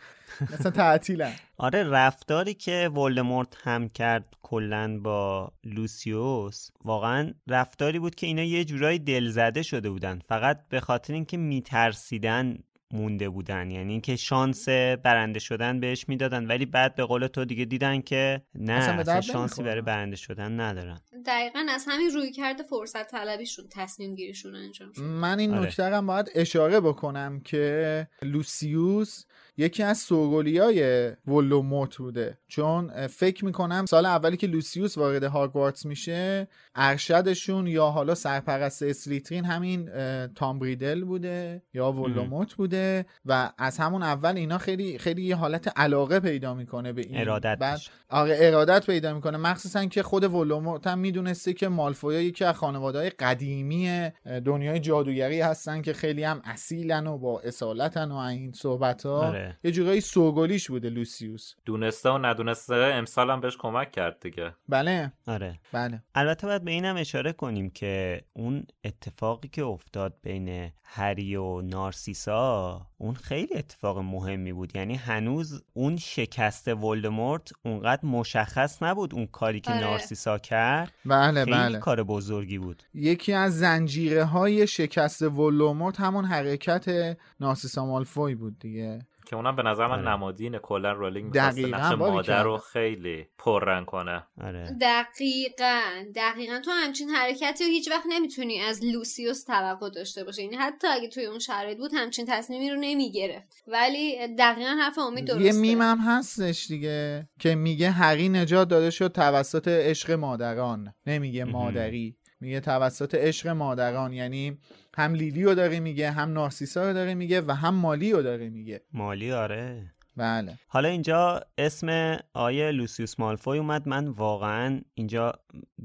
مثلا تعطیلن. آره رفتاری که ولدمورت هم کرد کلا با لوسیوس واقعا رفتاری بود که اینا یه جورایی دلزده شده بودن. فقط به خاطر اینکه میترسیدن مونده بودن. یعنی اینکه شانس برنده شدن بهش می‌دادن ولی بعد به قول تو دیگه دیدن که نه اصلا, شانسی برای برنده شدن ندارن. دقیقا از همین روی کرده فرصت طلبیشون تصمیم گیریشون انجام شد. من این آره. نکته باید اشاره بکنم که لوسیوس یکی از سوگلی های ولدمورت بوده. چون فکر می‌کنم سال اولی که لوسیوس وارد هاگوارتس میشه ارشدشون یا حالا سرپرست اسلیترین همین تام ریدل بوده یا ولدمورت بوده و از همون اول اینا خیلی خیلی یه حالت علاقه پیدا می‌کنه به این. ارادت بعد آره ارادت پیدا می‌کنه. مخصوصا که خود ولدمورت هم می‌دونسته که مالفوی ها یکی از خانواده قدیمی دنیای جادوگری هستن که خیلی هم اصیلن و با اصالتن و این صحبت ها آره. یه جورایی سوگلیش بوده لوسیوس. دونسته و ندونسته امسال هم بهش کمک کرد دیگه. بله. آره. بله. البته باید به اینم اشاره کنیم که اون اتفاقی که افتاد بین هری و نارسیسا اون خیلی اتفاق مهمی بود. یعنی هنوز اون شکست ولدمورت اونقدر مشخص نبود اون کاری که آره. نارسیسا کرد. بله خیلی بله. کار بزرگی بود. یکی از زنجیره های شکست ولدمورت همون حرکت نارسیسا مالفوی بود دیگه. که اونم به نظر من آره. نمادین کلا رولینگ می‌خواسته نقش مادر رو خیلی پررنگ کنه. آره. دقیقا دقیقا. تو همچین حرکتی رو هیچ وقت نمی‌تونی از لوسیوس توقع داشته باشه یعنی حتی اگه توی اون شرایط بود همچین تصمیمی رو نمی‌گرفت. ولی دقیقا حرف امید درسته. یه میم هم هستش دیگه که میگه هری نجات داده شد توسط عشق مادران. نمیگه مادری. میگه توسط عشق مادران یعنی هم لیلی رو داره میگه هم نارسیسا رو داره میگه و هم مالی رو داره میگه. مالی آره. بله. حالا اینجا اسم آقای لوسیوس مالفوی اومد. من واقعا اینجا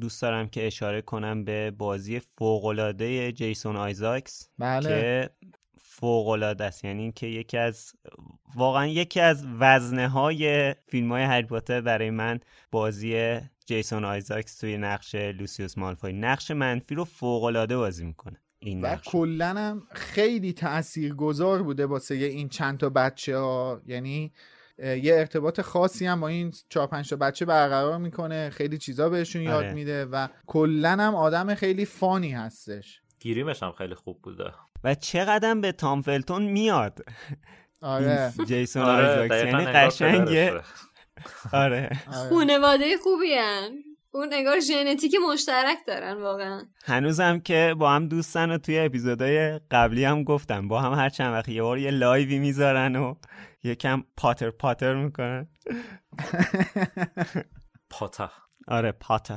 دوست دارم که اشاره کنم به بازی فوقالعاده جیسون آیزاکس بله. که فوقالعاده است. یعنی که یکی از واقعا یکی از وزنه های فیلم های هری پاتر برای من بازی جیسون آیزاکس توی نقش لوسیوس مالفوی. نقش منفی رو فوقالعاده بازی می‌کنه. این و کلا هم خیلی گذار بوده واسه این چند تا بچه ها. یعنی یه ارتباط خاصی هم با این چهار پنج تا بچه برقرار می‌کنه. خیلی چیزا بهشون یاد آره. میده و کلا هم آدم خیلی فانی هستش. گیریمش هم خیلی خوب بوده. و چقدر به تام فلتون میاد. آره. جیسون آره یعنی قشنگه. آره. خونواده خوبی هن. اون نگار ژنتیک مشترک دارن واقعا. هنوزم که با هم دوستن و توی اپیزودهای قبلی هم گفتم. با هم هر چند وقت یه بار یه لایوی می‌ذارن و یکم پاتر پاتر می‌کنن. پاتر آره پاتر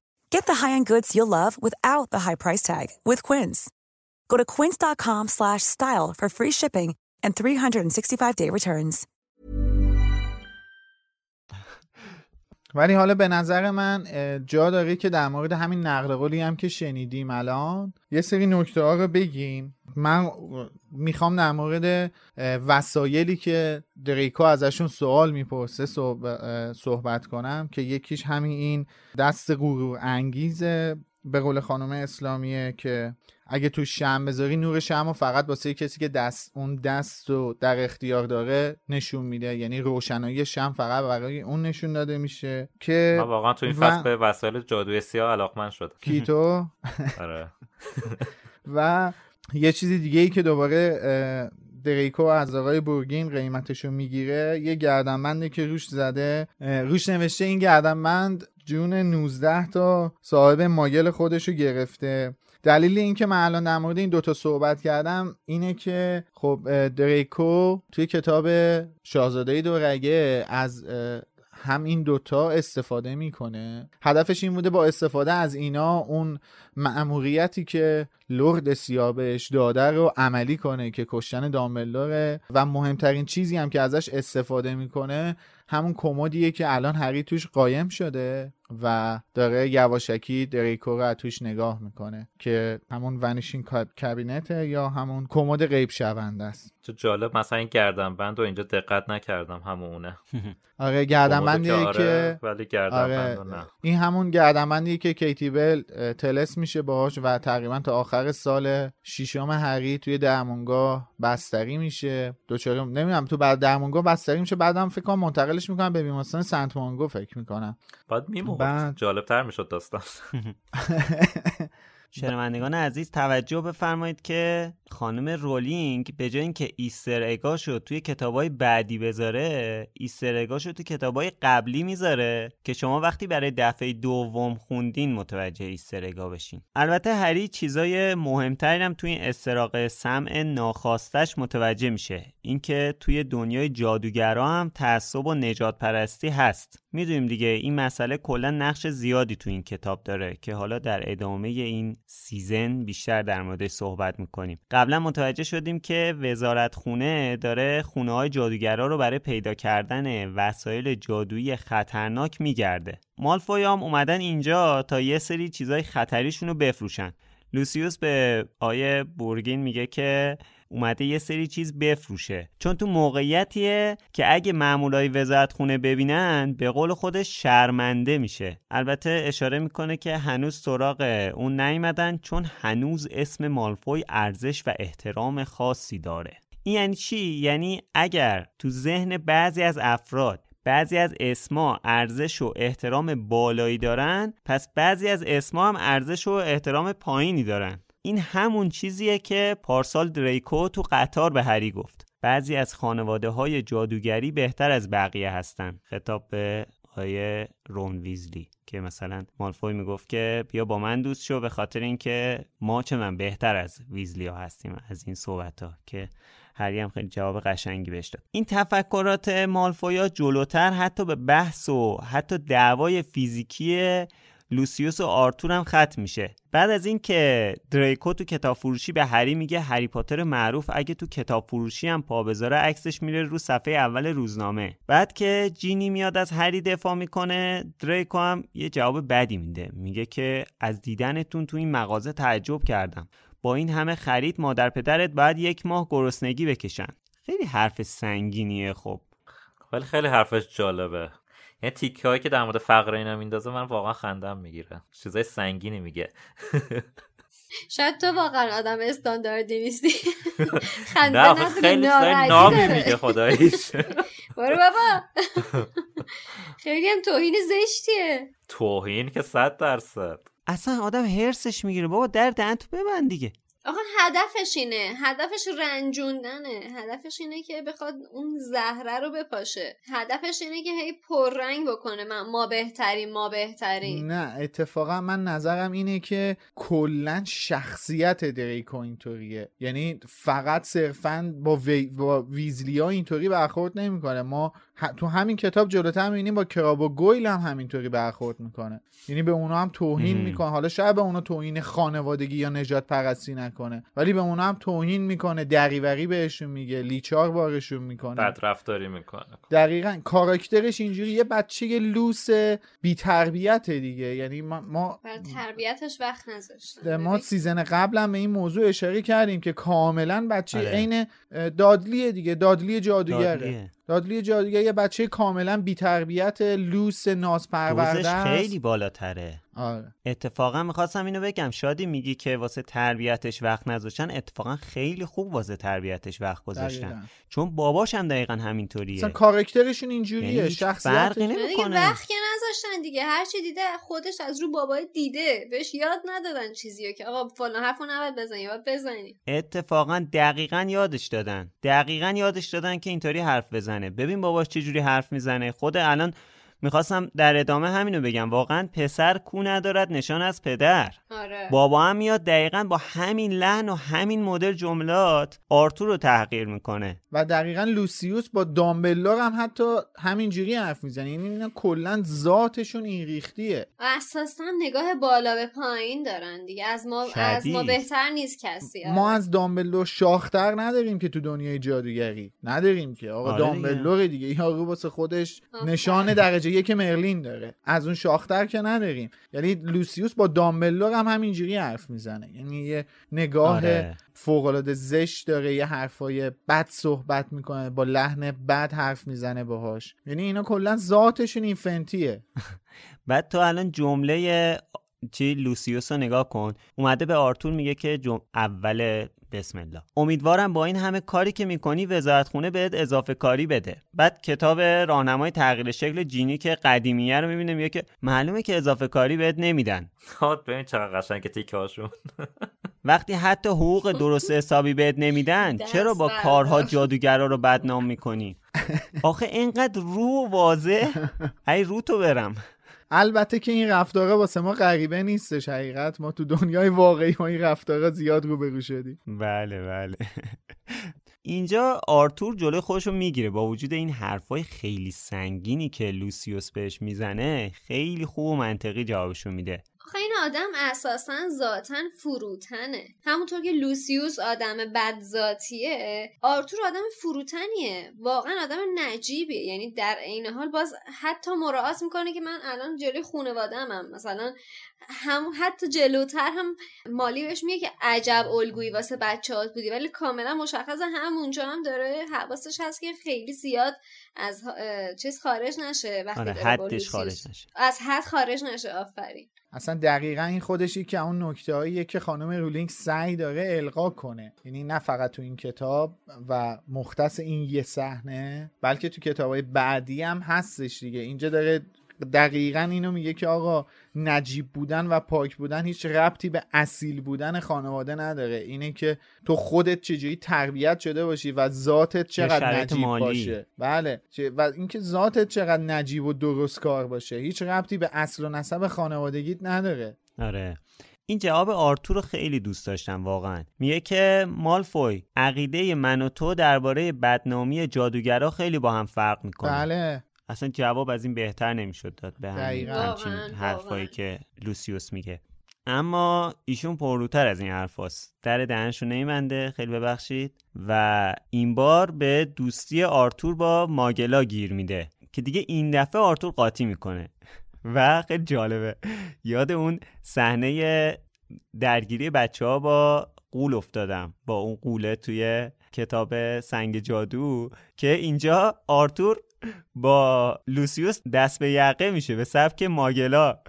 Get the high-end goods you'll love without the high price tag with Quince. Go to quince.com slash style for free shipping and 365-day returns. ولی حالا به نظر من جا داره که در مورد همین نقل قولی هم که شنیدیم الان یه سری نکته ها رو بگیم من می‌خوام در مورد وسایلی که دریکو ازشون سوال می‌پرسه صحبت کنم که یکیش همین این دست غرور انگیزه به قول خانم اسلامیه که اگه تو شم بذاری نور شم و فقط واسه کسی که دست اون دست رو در اختیار داره نشون میده. یعنی روشنایی شم فقط برای اون نشون داده میشه که من واقعا تو این و- فصل به وسایل جادوی سیاه علاقمند شدم. کیتو؟ آره. و یه چیزی دیگه ای که دوباره دریکو از آقای بورگین قیمتشو می‌گیره یه گردنبنده که روش زده روش نوشته این گردنبند جون 19 تا صاحب مایل خودشو گرفته. دلیل اینکه من الان در مورد این دوتا صحبت کردم اینه که خب دریکو توی کتاب شاهزاده دورگه از هم این دوتا استفاده می‌کنه. هدفش این بوده با استفاده از اینا اون مأموریتی که لرد سیاه بهش داده رو عملی کنه که کشتن دامبلدوره و مهمترین چیزی هم که ازش استفاده می‌کنه همون کمدیه که الان هری توش قایم شده و داره یواشکی دریکو رو از توش نگاه می‌کنه که همون ونیشین کابینته یا همون کمد غیب شونده است. چه جالب مثلا این گردنبند رو اینجا دقت نکردم همونه آره گردنبندیه آره، که ولی گردنبند آره نه. این همون گردنبندیه که کیتی بل تلس میشه باهاش و تقریبا تا آخر سال ششم هری توی درمونگاه بستری میشه. دوچاره نمی‌دونم تو بعد درمونگاه بستری میشه بعدم فکر کنم منتقلش می‌کنم به بیمارستان سنت مانگو فکر می‌کنم. باید میموند بعد- جالب تر می‌شد داستان. شنوندگان عزیز توجه بفرمایید که خانم رولینگ به جای اینکه Easter egg اشو توی کتابای بعدی بذاره Easter egg اشو توی کتابای قبلی می‌ذاره که شما وقتی برای دفعه دوم خوندین متوجه Easter egg ا بشین. البته هری چیزای مهمتری هم توی این استراق سمع ناخواستش متوجه میشه. اینکه توی دنیای جادوگرا هم تعصب و نژاد پرستی هست. می‌دونیم دیگه این مسئله کلا نقش زیادی تو این کتاب داره که حالا در ادامه این season بیشتر در موردش صحبت می‌کنیم. قبلا متوجه شدیم که وزارت خونه داره خونه های جادوگرا رو برای پیدا کردن وسایل جادویی خطرناک میگرده. مالفوی هم اومدن اینجا تا یه سری چیزای خطریشون رو بفروشن. لوسیوس به آیه بورگین میگه که اومده یه سری چیز بفروشه. چون تو موقعیتیه که اگه مامورای وزارت خونه ببینن به قول خودش شرمنده میشه. البته اشاره می‌کنه که هنوز سراغ اون نیومدن چون هنوز اسم مالفوی ارزش و احترام خاصی داره. این یعنی چی؟ یعنی اگر تو ذهن بعضی از افراد بعضی از اسما ارزش و احترام بالایی دارن پس بعضی از اسما هم ارزش و احترام پایینی دارن. این همون چیزیه که پارسال دریکو تو قطار به هری گفت. بعضی از خانواده های جادوگری بهتر از بقیه هستن. خطاب به آیه رون ویزلی که مثلا مالفوی می‌گفت که بیا با من دوست شو به خاطر اینکه ما چه من بهتر از ویزلی ها هستیم از این صحبت ها که هری هم خیلی جواب قشنگی بهش داد. این تفکرات مالفویا جلوتر حتی به بحث و حتی دعوای فیزیکی لوسیوس و آرتور هم ختم میشه. بعد از اینکه دریکو تو کتاب فروشی به هری میگه هری پاتر معروف اگه تو کتاب فروشی هم پا بذاره عکسش میره رو صفحه اول روزنامه. بعد که جینی میاد از هری دفاع می‌کنه دریکو هم یه جواب بدی میده. میگه که از دیدنتون تو این مغازه تعجب کردم. با این همه خرید مادر پدرت باید یک ماه گرسنگی بکشن. خیلی حرف سنگینیه خب. ولی خیلی حرفش جالبه. یعنی تیکه هایی که در مورد فقر اینا میندازه من واقعا خندم می‌گیره چیزای سنگینی میگه. شاید تو واقعا آدم استانداردی نیستی. خنده نه خیلی نامی میگه خداییش. برو بابا. خیلی هم توهین زشتیه. توهین که صد درصد. اصلا آدم هرسش می‌گیره. بابا در دهن تو ببند دیگه. آقا هدفش اینه. هدفش رنجوندنه. هدفش اینه که بخواد اون زهره رو بپاشه. هدفش اینه که هی پررنگ بکنه. من ما بهترین ما بهترین نه اتفاقا من نظرم اینه که کلا شخصیت دریکو اینطوریه. یعنی فقط صرفا با, وی... با ویزلیا اینطوری برخورد نمی‌کنه. ما تو همین کتاب جلوتر می‌بینیم با کراب و گویل هم همینطوری برخورد می‌کنه. یعنی به اونا هم توهین می‌کنه. حالا شاید به اونا توهین خانوادگی یا نژاد پرستی نکنه ولی به اونا هم توهین می‌کنه دری وری بهشون میگه لیچار بارشون می‌کنه. بد رفتاری می‌کنه. دقیقا کاراکترش اینجوری یه بچه لوس بی تربیت دیگه. یعنی ما, ما تربیتش وقت نذاشتن. ما season قبلا به این موضوع اشاره کردیم که کاملا بچه آره. عین دادلیه دیگه. دادلی جادوگره. دادلی جادوگر یه بچه کاملا بیتربیت لوس نازپرورده است خیلی بالاتره. آره. اتفاقا می‌خواستم اینو بگم. شادی میگی که واسه تربیتش وقت نذاشتن. اتفاقا خیلی خوب واسه تربیتش وقت گذاشتن. چون باباش هم دقیقا همینطوریه. مثلا کارکترشون اینجوریه. یعنی فرقی نمی‌کنه. وقت که نذاشتن دیگه. هر چی دیده خودش از رو بابای دیده. بهش یاد ندادن چیزیو که آقا فلان حرفو نباید بزنی یاد بزنی. اتفاقا دقیقا یادش دادن. دقیقا یادش دادن که اینطوری حرف بزنه. ببین باباش چجوری حرف می‌زنه. خود الان می‌خواستم در ادامه همینو بگم. واقعا پسر کو ندارد نشان از پدر. آره. بابا هم میاد دقیقا با همین لحن و همین مدل جملات آرتور رو تحقیر می‌کنه. و دقیقا لوسیوس با دامبلور هم حتی همینجوری حرف می‌زنه. یعنی اینا کلا ذاتشون این ریختیه اساسا نگاه بالا به پایین دارن دیگه. از ما از ما بهتر نیست کسی آره. ما از دامبلور شاختر نداریم که تو دنیای جادوگری. نداریم که. آقا آره دامبلور دیگه. یارو واسه خودش نشان درجه یک مرلین داره. از اون شاختر که نداریم. یعنی لوسیوس با دامبلور هم همینجوری حرف می‌زنه. یعنی یه نگاه آره. فوق العاده زشت داره یه حرفای بد صحبت می‌کنه با لحن بد حرف می‌زنه باهاش. یعنی اینا کلا ذاتشون این فنتیه بعد تو الان جمله چی لوسیوس رو نگاه کن. اومده به آرتور میگه که جم... اول بسم الله. امیدوارم با این همه کاری که می‌کنی وزارت خونه بهت اضافه کاری بده. بعد کتاب راهنمای تغییر شکل جینی که قدیمیه رو می‌بینه میگه که معلومه که اضافه کاری بهت نمیدن. خود ببین چقدر قشنگ تیکه هاشون. وقتی حتی حقوق درست حسابی بهت نمیدن چرا با کارها جادوگرا رو بدنام می‌کنی؟ آخه اینقدر رو واضح؟ ای رو تو برم. البته که این رفتارا واسه ما غریبه نیستش حقیقت. ما تو دنیای واقعی ما این رفتارا زیاد رو برو شدیم. بله بله. اینجا آرتور جلوی خودش رو می‌گیره. با وجود این حرفای خیلی سنگینی که لوسیوس بهش می‌زنه خیلی خوب و منطقی جوابشو میده. آخه این آدم اساسا ذاتا فروتنه. همونطور که لوسیوس آدم بد ذاتیه آرتور آدم فروتنیه. واقعا آدم نجیبیه. یعنی در عین حال باز حتی مراعات می‌کنه که من الان جلوی خونوادم هم مثلا هم حتی جلوتر هم مالی بهش میگه که عجب الگویی واسه بچه‌هات بودی. ولی کاملا مشخصه همونجا هم داره حواسش هست که خیلی زیاد از چیز خارج نشه. وقتی آره حدش خارج نشه. از حد خارج نشه. آفرین. اصلا دقیقا این خودشی که اون نکته که خانم رولینگ سعی داره القا کنه. یعنی نه فقط تو این کتاب و مختص این یه صحنه بلکه تو کتاب های بعدی هم هستش دیگه. اینجا داره دقیقا اینو میگه که آقا نجیب بودن و پاک بودن هیچ ربطی به اصیل بودن خانواده نداره. اینه که تو خودت چجوری تربیت شده باشی و ذاتت چقدر نجیب مالی. باشه. بله. و اینکه ذاتت چقدر نجیب و درست کار باشه. هیچ ربطی به اصل و نسب خانوادگیت نداره. آره. این جواب آرتور رو خیلی دوست داشتم واقعا. میگه که مالفوی عقیده من و تو درباره بدنامی جادوگرا خیلی با هم فرق می‌کنه. بله. اصلا جواب از این بهتر نمی‌شد داد به همین همچین حرفایی که لوسیوس میگه. اما ایشون پرروتر از این حرفاست در دهنشو نمیمنده خیلی ببخشید. و این بار به دوستی آرتور با ماگلا گیر میده که دیگه این دفعه آرتور قاطی می‌کنه. و خیلی جالبه. یاد اون صحنه درگیری بچه ها با قول افتادم. با اون قوله توی کتاب سنگ جادو که اینجا آرتور با لوسیوس دست به یقه میشه به سبک ماگلا.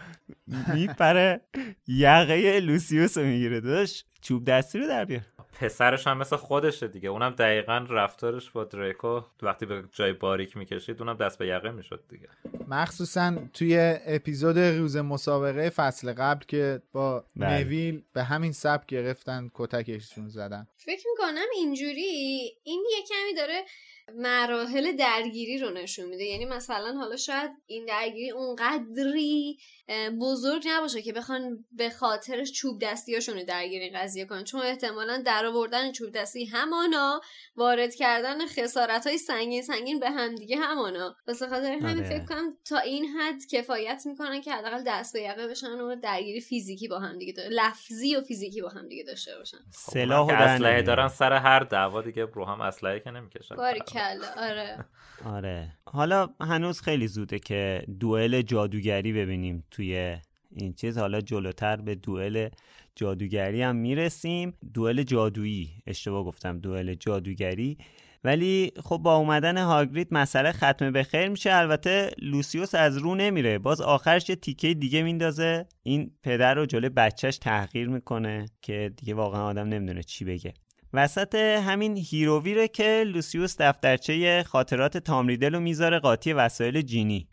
میپره یقه لوسیوس رو می‌گیره. داشت چوب دستی رو در بیار. پسرش هم مثل خودشه دیگه. اونم دقیقا رفتارش با دریکو وقتی به جای باریک می‌کشید اونم دست به یقه می‌شد دیگه. مخصوصا توی اپیزود روز مسابقه فصل قبل که با بله. مویل به همین سبک گرفتن کتکشون زدن. فکر می‌کنم اینجوری این یه کمی داره مراحل درگیری رو نشون میده. یعنی مثلا حالا شاید این درگیری اونقدری بزرگ نباشه که بخوان به خاطرش چوب دستیاشون رو درگیری قضیه کنن. چون احتمالا در آوردن چوب دستی همانا وارد کردن خسارت های سنگین سنگین به هم دیگه همانا بس خاطر همین آره. فکر کنم تا این حد کفایت می‌کنن که حداقل دست به یقه بشن و درگیری فیزیکی با هم دیگه لفظی و فیزیکی با هم دیگه داشته باشن. سلاح و اسلحه دارن سر هر دعوا دیگه رو هم اسلحه که نمی‌کشن. آره. آره. حالا هنوز خیلی زوده که دوئل جادوگری ببینیم توی این چیز. حالا جلوتر به دوئل جادوگری هم می‌رسیم. دوئل جادویی. اشتباه گفتم دوئل جادوگری. ولی خب با اومدن هاگرید مسئله ختمه به خیر میشه. البته لوسیوس از رو نمیره. باز آخرش یه تیکه دیگه میندازه. این پدر رو جلوی بچهش تحقیر می‌کنه که دیگه واقعا آدم نمی‌دونه چی بگه. وسط همین هیروویره که لوسیوس دفترچه خاطرات تامریدل رو می‌ذاره قاطی وسایل جینی.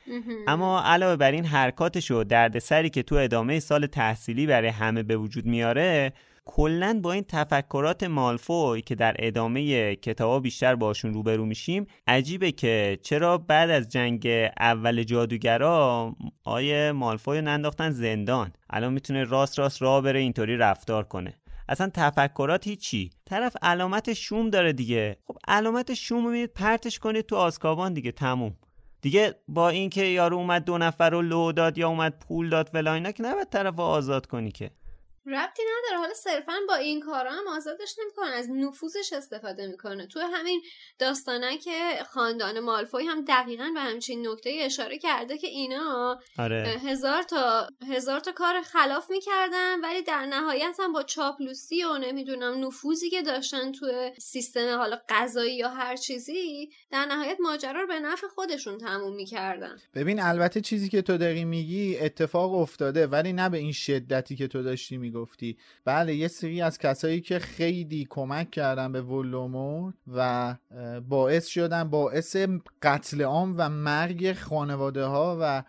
اما علاوه بر این حرکاتش و دردسری که تو ادامه سال تحصیلی برای همه به وجود میاره کلا با این تفکرات مالفوی که در ادامه کتابا بیشتر باشون روبرو میشیم عجیبه که چرا بعد از جنگ اول جادوگرا آیه مالفوی ننداختن زندان. الان می‌تونه راست راست راه بره اینطوری رفتار کنه. اصلا تفکرات هیچی. طرف علامت شوم داره دیگه. خب علامت شوم رو پرتش کنید تو آزکابان دیگه تموم. دیگه با اینکه یارو اومد دو نفر رو لو داد یا اومد پول داد فلان اینا که نباید طرف آزاد کنی که. ربطی نداره. حالا صرفا با این کارا هم آزادش نمی‌کنه از نفوذش استفاده می‌کنه. تو همین داستانه که خاندان مالفوی هم دقیقا به همچین نکته اشاره کرده که اینا آره. هزار تا هزار تا کار خلاف می‌کردن ولی در نهایت هم با چاپلوسی و نمی‌دونم نفوذی که داشتن تو سیستم حالا قضایی یا هر چیزی در نهایت ماجرا رو به نفع خودشون تموم می‌کردن. ببین البته چیزی که تو داری میگی اتفاق افتاده ولی نه به این شدتی که تو داشتی میگی گفتی. بله یه سری از کسایی که خیلی کمک کردن به ولومور و باعث شدن باعث قتل عام و مرگ خانواده ها و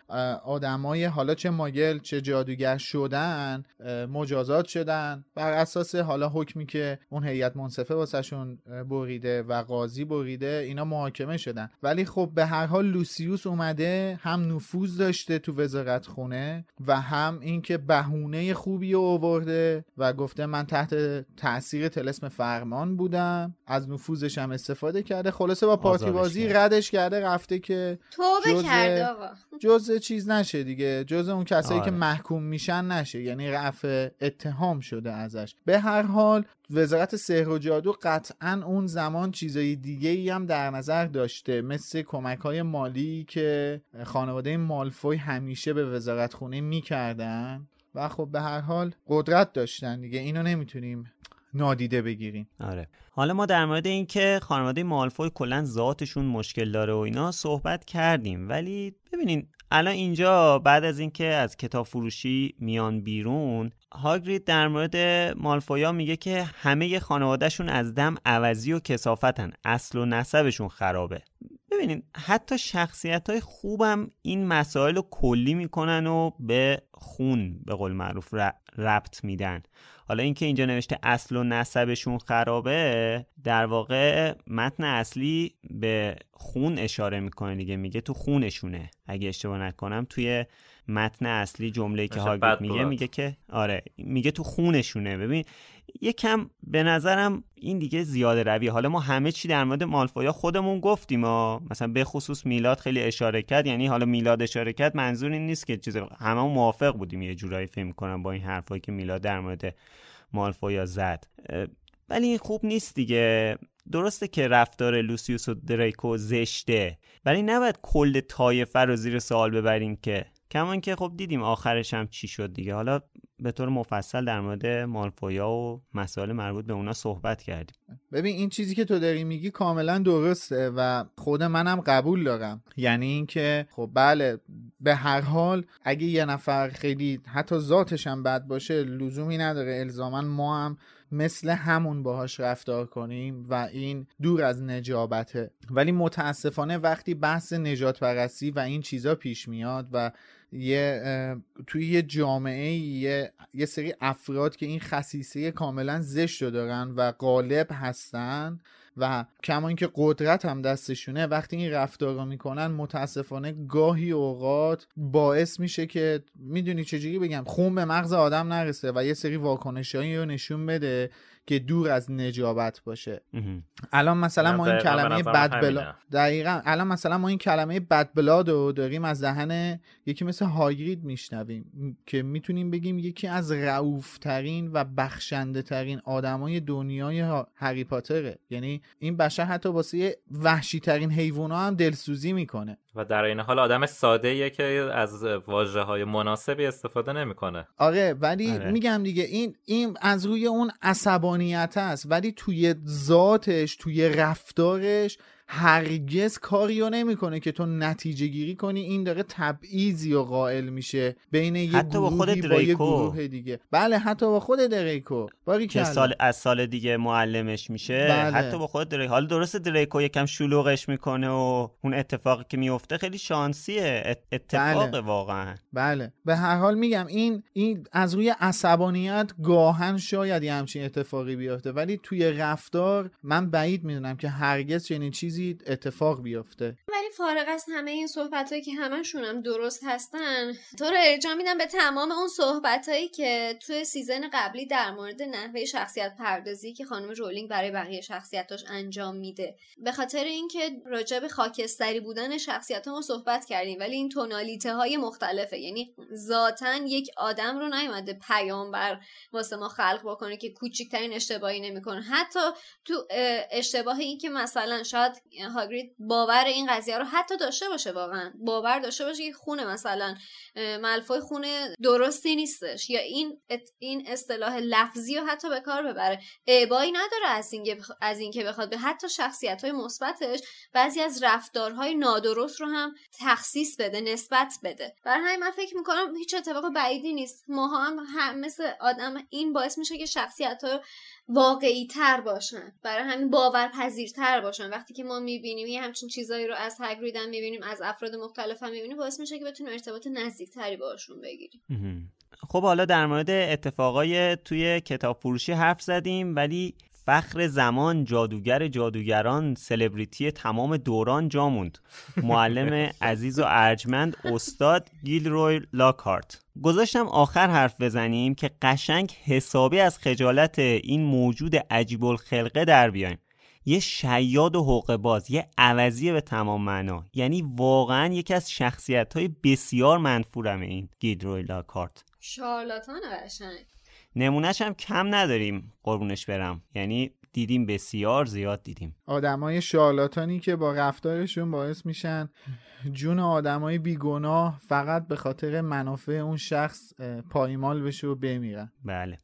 آدمای حالا چه ماگل چه جادوگر شدن مجازات شدن. بر اساس حالا حکمی که اون هیئت منصفه واسهشون بریده و قاضی بریده اینا محاکمه شدن. ولی خب به هر حال لوسیوس اومده هم نفوذ داشته تو وزارت خونه و هم اینکه بهونه خوبی آورد و گفته من تحت تاثیر تلسم فرمان بودم. از نفوذش هم استفاده کرده. خلاصه با پارتی بازی ردش کرده رفته که توبه کرده جز چیز نشه دیگه. جز اون کسایی که آره. محکوم میشن نشه. یعنی رفع اتهام شده ازش. به هر حال وزارت سحر و جادو قطعا اون زمان چیزای دیگه ای هم در نظر داشته. مثل کمک های مالی که خانواده مالفوی همیشه به وزارت خونه می‌کردن. و خب به هر حال قدرت داشتن دیگه اینو نمی‌تونیم نادیده بگیریم. آره. حالا ما در مورد اینکه خانواده مالفوی کلا ذاتشون مشکل داره و اینا صحبت کردیم ولی ببینین الان اینجا بعد از اینکه از کتاب فروشی میان بیرون هاگرید در مورد مالفویا میگه که همه خانوادهشون از دم عوضی و کسافتن اصل و نسبشون خرابه. ببینید حتی شخصیت های خوبم این مسائل رو کلی می‌کنن و به خون به قول معروف ربط میدن. حالا اینکه اینجا نوشته اصل و نسبشون خرابه در واقع متن اصلی به خون اشاره می‌کنه دیگه میگه تو خونشونه. اگه اشتباه نکنم توی متن اصلی جمله که هاگرید میگه میگه که آره میگه تو خونشونه. ببین یکم به نظرم این دیگه زیاده روی حالا ما همه چی در مورد مالفویا خودمون گفتیم ما مثلا به خصوص میلاد خیلی اشاره کرد. یعنی حالا میلاد اشاره کرد منظور این نیست که چیز همه موافق بودیم یه جورایی فهم کنم با این حرفایی که میلاد در مورد مالفویا زد. ولی این خوب نیست دیگه. درسته که رفتار لوسیوس و دریکو زشته. ولی نباید کل تایفه رو زیر سوال ببریم که. کمان که خب دیدیم آخرش هم چی شد دیگه. حالا به طور مفصل در مورد مالفویا و مسائل مربوط به اونا صحبت کردیم. ببین این چیزی که تو داری میگی کاملا درسته و خود منم قبول دارم. یعنی اینکه خب بله به هر حال اگه یه نفر خیلی حتی ذاتش هم بد باشه لزومی نداره. الزاما ما هم مثل همون باهاش رفتار کنیم و این دور از نجابته. ولی متاسفانه وقتی بحث نجات پرستی و این چیزا پیش میاد و یه توی یه جامعه یه, یه سری افراد که این خصیصه کاملا زشت رو دارن و غالب هستن و کما اینکه قدرت هم دستشونه وقتی این رفتار رو می‌کنن متاسفانه گاهی اوقات باعث میشه که می‌دونی چجوری بگم خون به مغز آدم نرسه و یه سری واکنشهایی رو نشون بده که دور از نجابت باشه. الان مثلا ما این کلمه بد بلا دقیقا الان مثلا ما این کلمه بد بلاد رو داریم از دهن یکی مثل هاگرید میشنویم که می‌تونیم بگیم یکی از رعوفترین و بخشنده ترین آدمای دنیای هری پاتره. یعنی این بشر حتی واسه وحشی ترین حیوان هم دلسوزی می‌کنه. و در این حال آدم ساده که از واجه های مناسبی استفاده نمی‌کنه. آره ولی آره. میگم دیگه این این از روی اون عصبانیت است ولی توی ذاتش توی رفتارش هرگز کاریو نمی‌کنه که تو نتیجه گیری کنی. این داره تبعیضی و قائل میشه بین یه حتی با خود دریکو. با یه گروه دیگه. بله حتی با خود دریکو. باری که سال از سال دیگه معلمش میشه. بله. حتی با خود دریکو. حالا درست دریکو یکم شلوغش می‌کنه و اون اتفاقی که میفته خیلی شانسیه. اتفاق بله. واقعا. بله. به هر حال میگم این این از روی عصبانیت گاهاً شاید یه همچین اتفاقی بیفته. ولی توی رفتار من بعید می‌دونم که هرگز چنین چیزی اتفاق بیفته ولی فارغ از همه این صحبت هایی که همشون هم درست هستن تو رو ارجاع میدم به تمام اون صحبت هایی که توی season قبلی در مورد نحوه شخصیت پردازی که خانم رولینگ برای بقیه شخصیتاش انجام میده. به خاطر اینکه راجع به خاکستری بودن شخصیت ما صحبت کردیم ولی این تونالیته های مختلفه. یعنی ذاتا یک آدم رو نیومده پیامبر واسه ما خلق بکنه که کوچکترین اشتباهی نمی‌کنه. حتی تو اشتباه این که مثلا شاید هاگرید باور این قضیه رو حتی داشته باشه واقعا. باور داشته باشه که خونه مثلا ملفوی خونه درستی نیستش. یا این این اصطلاح لفظی رو حتی به کار ببره. ابایی نداره از این از اینکه بخواد به حتی شخصیت های مثبتش بعضی از رفتارهای نادرست رو هم تخصیص بده نسبت بده. برای همین من فکر می‌کنم هیچ اتفاق بعیدی نیست. ماها هم, هم مثل آدم این باعث میشه که شخصیت های واقعی تر باشن. برای همین باورپذیرتر باشن. وقتی که ما می‌بینیم یه همچین چیزایی رو از هگرید هم می‌بینیم از افراد مختلف هم می‌بینیم باعث میشه که بتونیم ارتباط نزدیکتری باشون بگیریم. خب حالا در مورد اتفاقای توی کتاب فروشی حرف زدیم ولی فخر زمان جادوگر جادوگران سلبریتی تمام دوران جاموند معلم عزیز و ارجمند استاد گیلروی لاکارت. گذاشتم آخر حرف بزنیم که قشنگ حسابی از خجالت این موجود عجیب الخلقه در بیایم. یه شیاد و حقوق باز یه عوضیه به تمام معنا. یعنی واقعا یکی از شخصیت های بسیار منفورم این گیلروی لاکارت. شارلاتان قشنگ. نمونهش هم کم نداریم قربونش برم. یعنی دیدیم بسیار زیاد دیدیم. آدمای شارلاتانی که با رفتارشون باعث میشن جون آدمای بیگناه فقط به خاطر منافع اون شخص پایمال بشه و بمیرن. بله.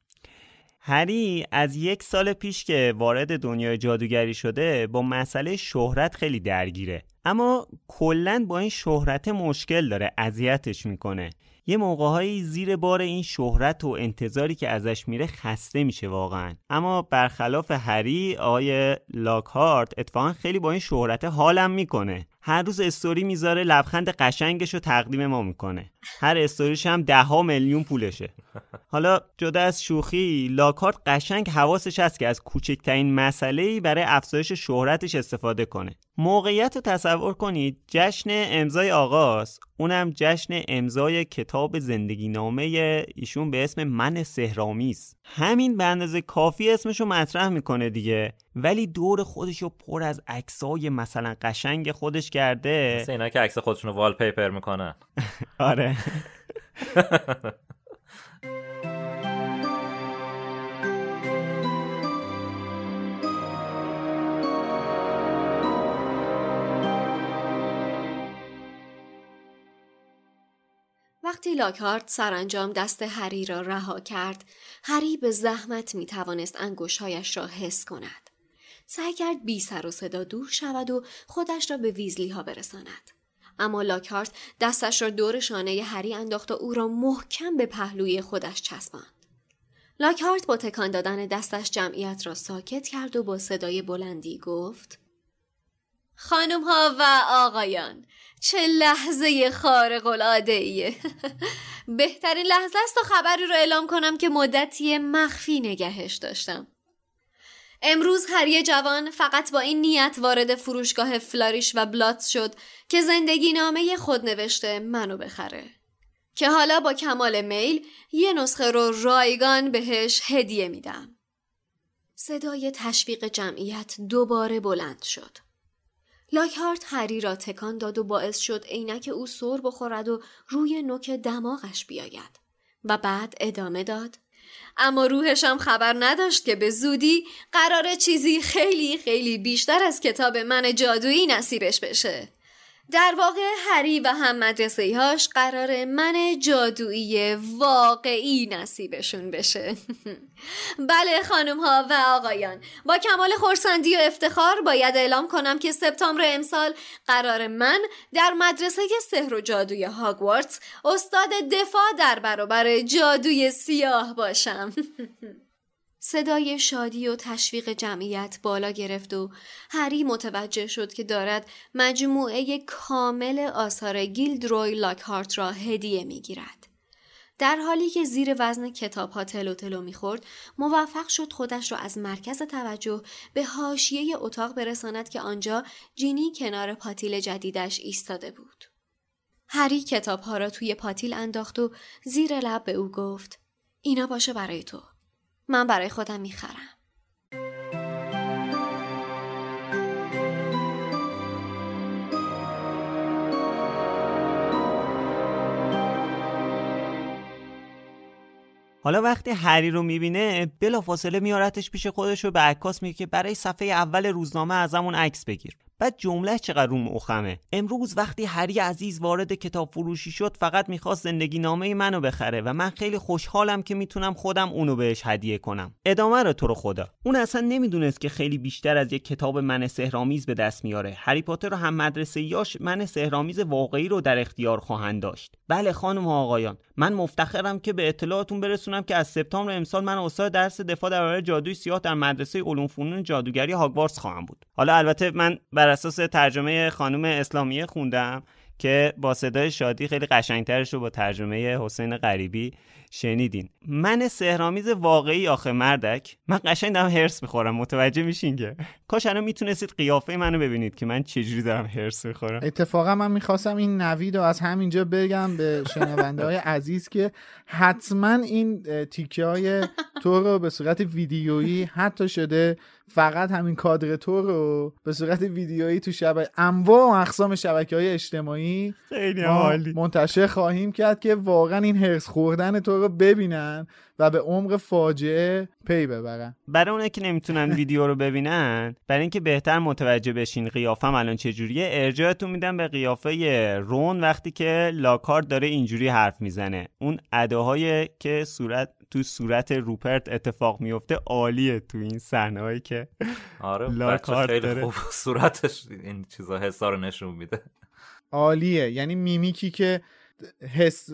هری از یک سال پیش که وارد دنیای جادوگری شده با مسئله شهرت خیلی درگیره. اما کلا با این شهرت مشکل داره اذیتش می‌کنه. یه موقعهایی زیر بار این شهرت و انتظاری که ازش میره خسته میشه واقعا. اما برخلاف هری آقای لاکهارت اتفاقا خیلی با این شهرت حالم می‌کنه. هر روز استوری می‌ذاره لبخند قشنگش رو تقدیم ما می‌کنه. هر استوریش هم ده ها میلیون پولشه. حالا جدا از شوخی لاکارت قشنگ حواسش هست که از کوچکترین مسئله ای برای افزایش شهرتش استفاده کنه. موقعیت رو تصور کنید جشن امضای آغاز. اونم جشن امضای کتاب زندگی نامه ایشون به اسم من سهرامیز همین به اندازه کافی اسمشو مطرح می‌کنه دیگه. ولی دور خودش رو پر از عکسای مثلا قشنگ خودش کرده. مثل اینا که عکس خودشون رو وال پیپر می‌کنن. آره. وقتی لاکارت سرانجام دست هری را رها کرد، هری به زحمت می توانست انگوشهایش را حس کند. سعی کرد بی سر و صدا دور شود و خودش را به ویزلی ها برساند. اما لاکارت دستش را دور شانه هری انداخت و او را محکم به پهلوی خودش چسباند. لاکارت با تکان دادن دستش جمعیت را ساکت کرد و با صدای بلندی گفت خانم ها و آقایان چه لحظه خارق العاده ایه بهترین لحظه است تا خبری رو اعلام کنم که مدتی مخفی نگهش داشتم امروز هری جوان فقط با این نیت وارد فروشگاه فلاریش و بلات شد که زندگی نامه خود نوشته منو بخره. که حالا با کمال میل یه نسخه رو رایگان بهش هدیه میدم. صدای تشویق جمعیت دوباره بلند شد. لاکهارت هری را تکان داد و باعث شد عینک او سر بخورد و روی نوک دماغش بیاید و بعد ادامه داد. اما روحشم خبر نداشت که به زودی قرار چیزی خیلی خیلی بیشتر از کتاب من جادویی نصیبش بشه. در واقع هری و هم مدرسه هاش قرار من جادویی واقعی نصیبشون بشه. بله خانم ها و آقایان با کمال خورسندی و افتخار باید اعلام کنم که سپتامبر امسال قرار من در مدرسه سحر و جادوی هاگوارتس استاد دفاع در برابر جادوی سیاه باشم. صدای شادی و تشویق جمعیت بالا گرفت و هری متوجه شد که دارد مجموعه کامل آثار گیلدروی لاکهارت را هدیه می گیرد. در حالی که زیر وزن کتاب ها تلو تلو می‌خورد موفق شد خودش را از مرکز توجه به حاشیه اتاق برساند که آنجا جینی کنار پاتیل جدیدش ایستاده بود. هری کتاب ها را توی پاتیل انداخت و زیر لب به او گفت اینا باشه برای تو. من برای خودم می‌خرم. حالا وقتی هری رو می‌بینه بلافاصله میارتش پیش خودش رو به عکاس میگه که برای صفحه اول روزنامه ازمون عکس بگیر بعد جمله چقدر روم اخمه امروز وقتی هری عزیز وارد کتاب فروشی شد فقط می‌خواست زندگی نامه منو بخره و من خیلی خوشحالم که می‌تونم خودم اونو بهش هدیه کنم. ادامه رو تو رو خدا. اون اصلا نمی‌دونست که خیلی بیشتر از یک کتاب من سهرامیز به دست میاره. هری پاتر و هم مدرسه یاش من سهرامیز واقعی رو در اختیار خواهند داشت. بله خانم و آقایان من مفتخرم که به اطلاعتون برسونم که از سپتامبر امسال من استاد درس دفاع در برابر جادوی سیاه در مدرسه علوم فنون جادوگری هاگوارتس خواهم بود. حالا البته من اساس ترجمه خانم اسلامیه خوندم که با صدای شادی خیلی قشنگترش رو با ترجمه حسین غریبی شنیدین. من سهرامیز واقعی آخه مردک. من قشنگ دارم هرس می‌خورم. متوجه میشین که؟ کاش الان می‌تونستید قیافه منو ببینید که من چجوری دارم هرس می‌خورم. اتفاقا من می‌خواستم این نوید رو از همینجا بگم به شنونده های عزیز که حتما این تیکه های تو رو به صورت ویدیویی حتی شده فقط همین کادر تو رو به صورت ویدیویی تو شبکه انواع و اقسام شبکه های اجتماعی خیلی منتشر خواهیم کرد که واقعا این هرس خوردن تو رو ببینن و به عمق فاجعه پی ببرن. برای اونه که نمی‌تونن ویدیو رو ببینن برای اینکه بهتر متوجه بشین قیافم الان چجوریه ارجاعتون میدم به قیافه رون وقتی که لاکارد داره اینجوری حرف می‌زنه. اون اداهایی که صورت تو صورت روپرت اتفاق میفته عالیه تو این صحنه که آره لاکارت خیلی داره. خوب صورتش این چیزا حسا رو نشون میده. عالیه. یعنی میمیکی که حس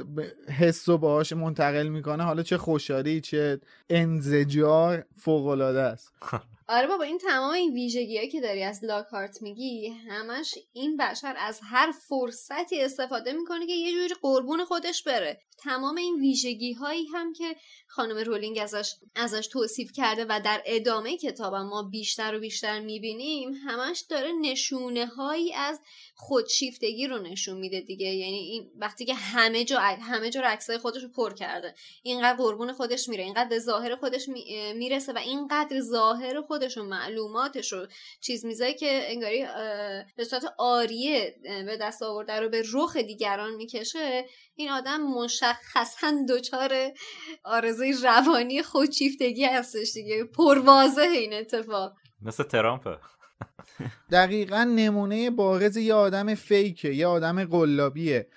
حس و باهاش منتقل می‌کنه حالا چه خوشحالی چه انزجار فوق العاده است. آره بابا این تمام این ویژگی که داری از لاکارت میگی همش این بشر از هر فرصتی استفاده می‌کنه که یه جوری قربون خودش بره. تمام این ویژگی هایی هم که خانم رولینگ ازش ازش توصیف کرده و در ادامه کتاب ما بیشتر و بیشتر می‌بینیم همش داره نشونه هایی از خودشیفتگی رو نشون میده دیگه. یعنی این وقتی که همه جا همه جا عکسای خودش رو پر کرده اینقدر قربون خودش میره اینقدر به ظاهر خودش می‌رسه و اینقدر ظاهر خودش و معلوماتش رو چیز میزایی که انگاری به صورت آریه به دست آورده رو به رخ دیگران می‌کشه این آدم مشخصا دچار آرزوی روانی خودشیفتگی هستش دیگه. پروازه این اتفاق. مثل ترامپه دقیقا نمونه بارز یه آدم فیکه یه آدم قلابیه.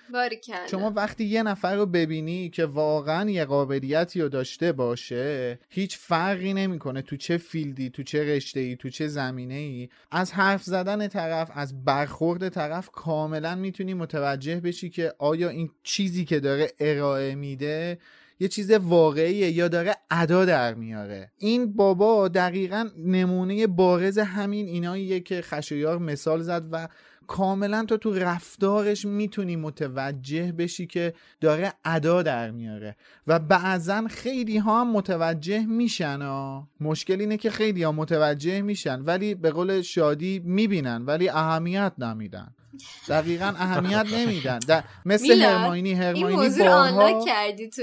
شما وقتی یه نفر رو ببینی که واقعا یه قابلیتی رو داشته باشه هیچ فرقی نمی‌کنه تو چه فیلدی تو چه رشته ای تو چه زمینه ای از حرف زدن طرف از برخورد طرف کاملا می‌تونی متوجه بشی که آیا این چیزی که داره ارائه میده یه چیز واقعیه یا داره ادا در میاره. این بابا دقیقا نمونه بارز همین ایناییه که خشایار مثال زد و کاملا تو تو رفتارش می‌تونی متوجه بشی که داره ادا در میاره. و بعضا خیلی ها هم متوجه میشن ها. مشکل اینه که خیلی ها متوجه میشن ولی به قول شادی می‌بینن ولی اهمیت نمیدن. دقیقا اهمیت نمیدن. مثل هرماینی هرماینی این موضوع بارها... کردی تو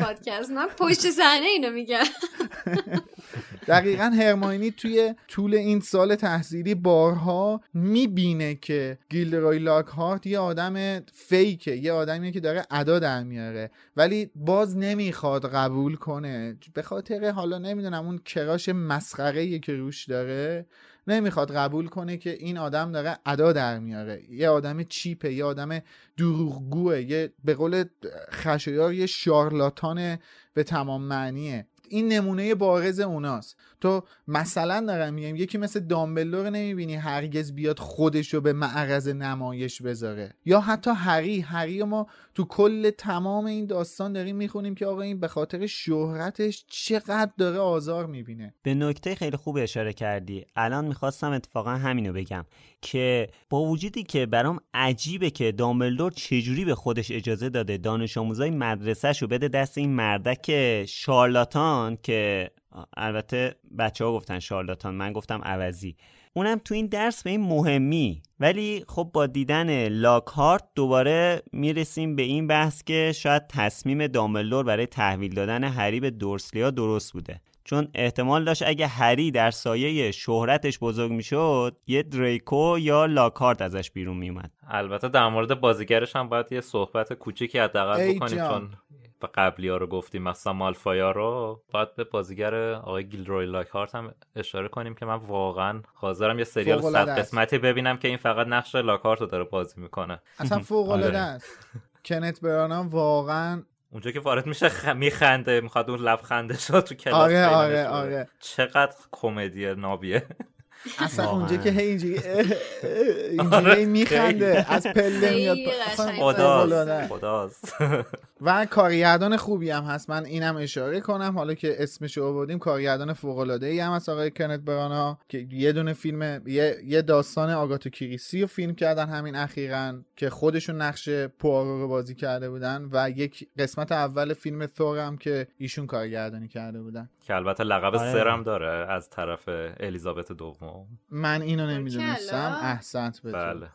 پادکست. من پشت صحنه اینو میگم. دقیقا هرماینی توی طول این سال تحصیلی بارها می‌بینه که گیلدروی لاک یه آدم فیکه یه آدمیه که داره ادا در میاره. ولی باز نمی‌خواد قبول کنه. به خاطر حالا نمی‌دونم اون کراش مسخره که روش داره نمی‌خواد قبول کنه که این آدم داره ادا در میاره. یه آدم چیپه یه آدم دروغگوه یه به قول خشایار یه شارلاتان به تمام معنیه. این نمونه بارز اوناست. تو مثلا دارم میگم یکی مثل دامبلور نمی‌بینی هرگز بیاد خودش رو به معرض نمایش بذاره. یا حتی هری هری ما تو کل تمام این داستان داریم می‌خونیم که آقا این به خاطر شهرتش چقدر داره آزار می‌بینه. به نکته خیلی خوب اشاره کردی. الان می‌خواستم اتفاقا همینو بگم که با وجودی که برام عجیبه که دامبلدور چجوری به خودش اجازه داده دانش آموزای مدرسهش رو بده دست این مردک شارلاتان که البته بچه ها گفتن شارلاتان من گفتم عوضی. اونم تو این درس به این مهمی. ولی خب با دیدن لاکهارت دوباره می‌رسیم به این بحث که شاید تصمیم داملور برای تحویل دادن هری به دورسلیا درست بوده. چون احتمال داشت اگه هری در سایه شهرتش بزرگ می‌شد یه دریکو یا لاکارت ازش بیرون میومد البته در مورد بازیگرش هم باید یه صحبت کوچیکی حداقل بکنیم چون به قبلی ها رو گفتیم مثلا مالفایا رو باید به بازیگر آقای گیلروی لاکارت هم اشاره کنیم که من واقعا حاضرم یه سریال صد قسمتی ببینم که این فقط نقش لاکارت رو داره بازی می‌کنه. اصلا فوق العاده آره. است. کنت برانم واقعا اونجا که وارد میشه خ... میخنده می‌خواد اون لبخندش رو تو کلاس آره آره آره. چقدر کمدی نابیه. اصلا اونجا که هی اینجوری اینجوری آره، میخنده از پله میاد خداست. و کارگردان خوبی هم هست. من اینم اشاره کنم. حالا که اسمش رو آوردیم کارگردان فوق العاده ای هم هست آقای کنت برانا که یه دونه فیلم یه, یه داستان آگاتو کریسی رو فیلم کردن همین اخیرا که خودشون نقش پوارو رو بازی کرده بودن و یک قسمت اول فیلم ثور هم که ایشون کارگردانی کرده بودن. که البته لقب آره. سرم داره از طرف الیزابت دوم. من اینو نمی‌دونستم. احسنت بله.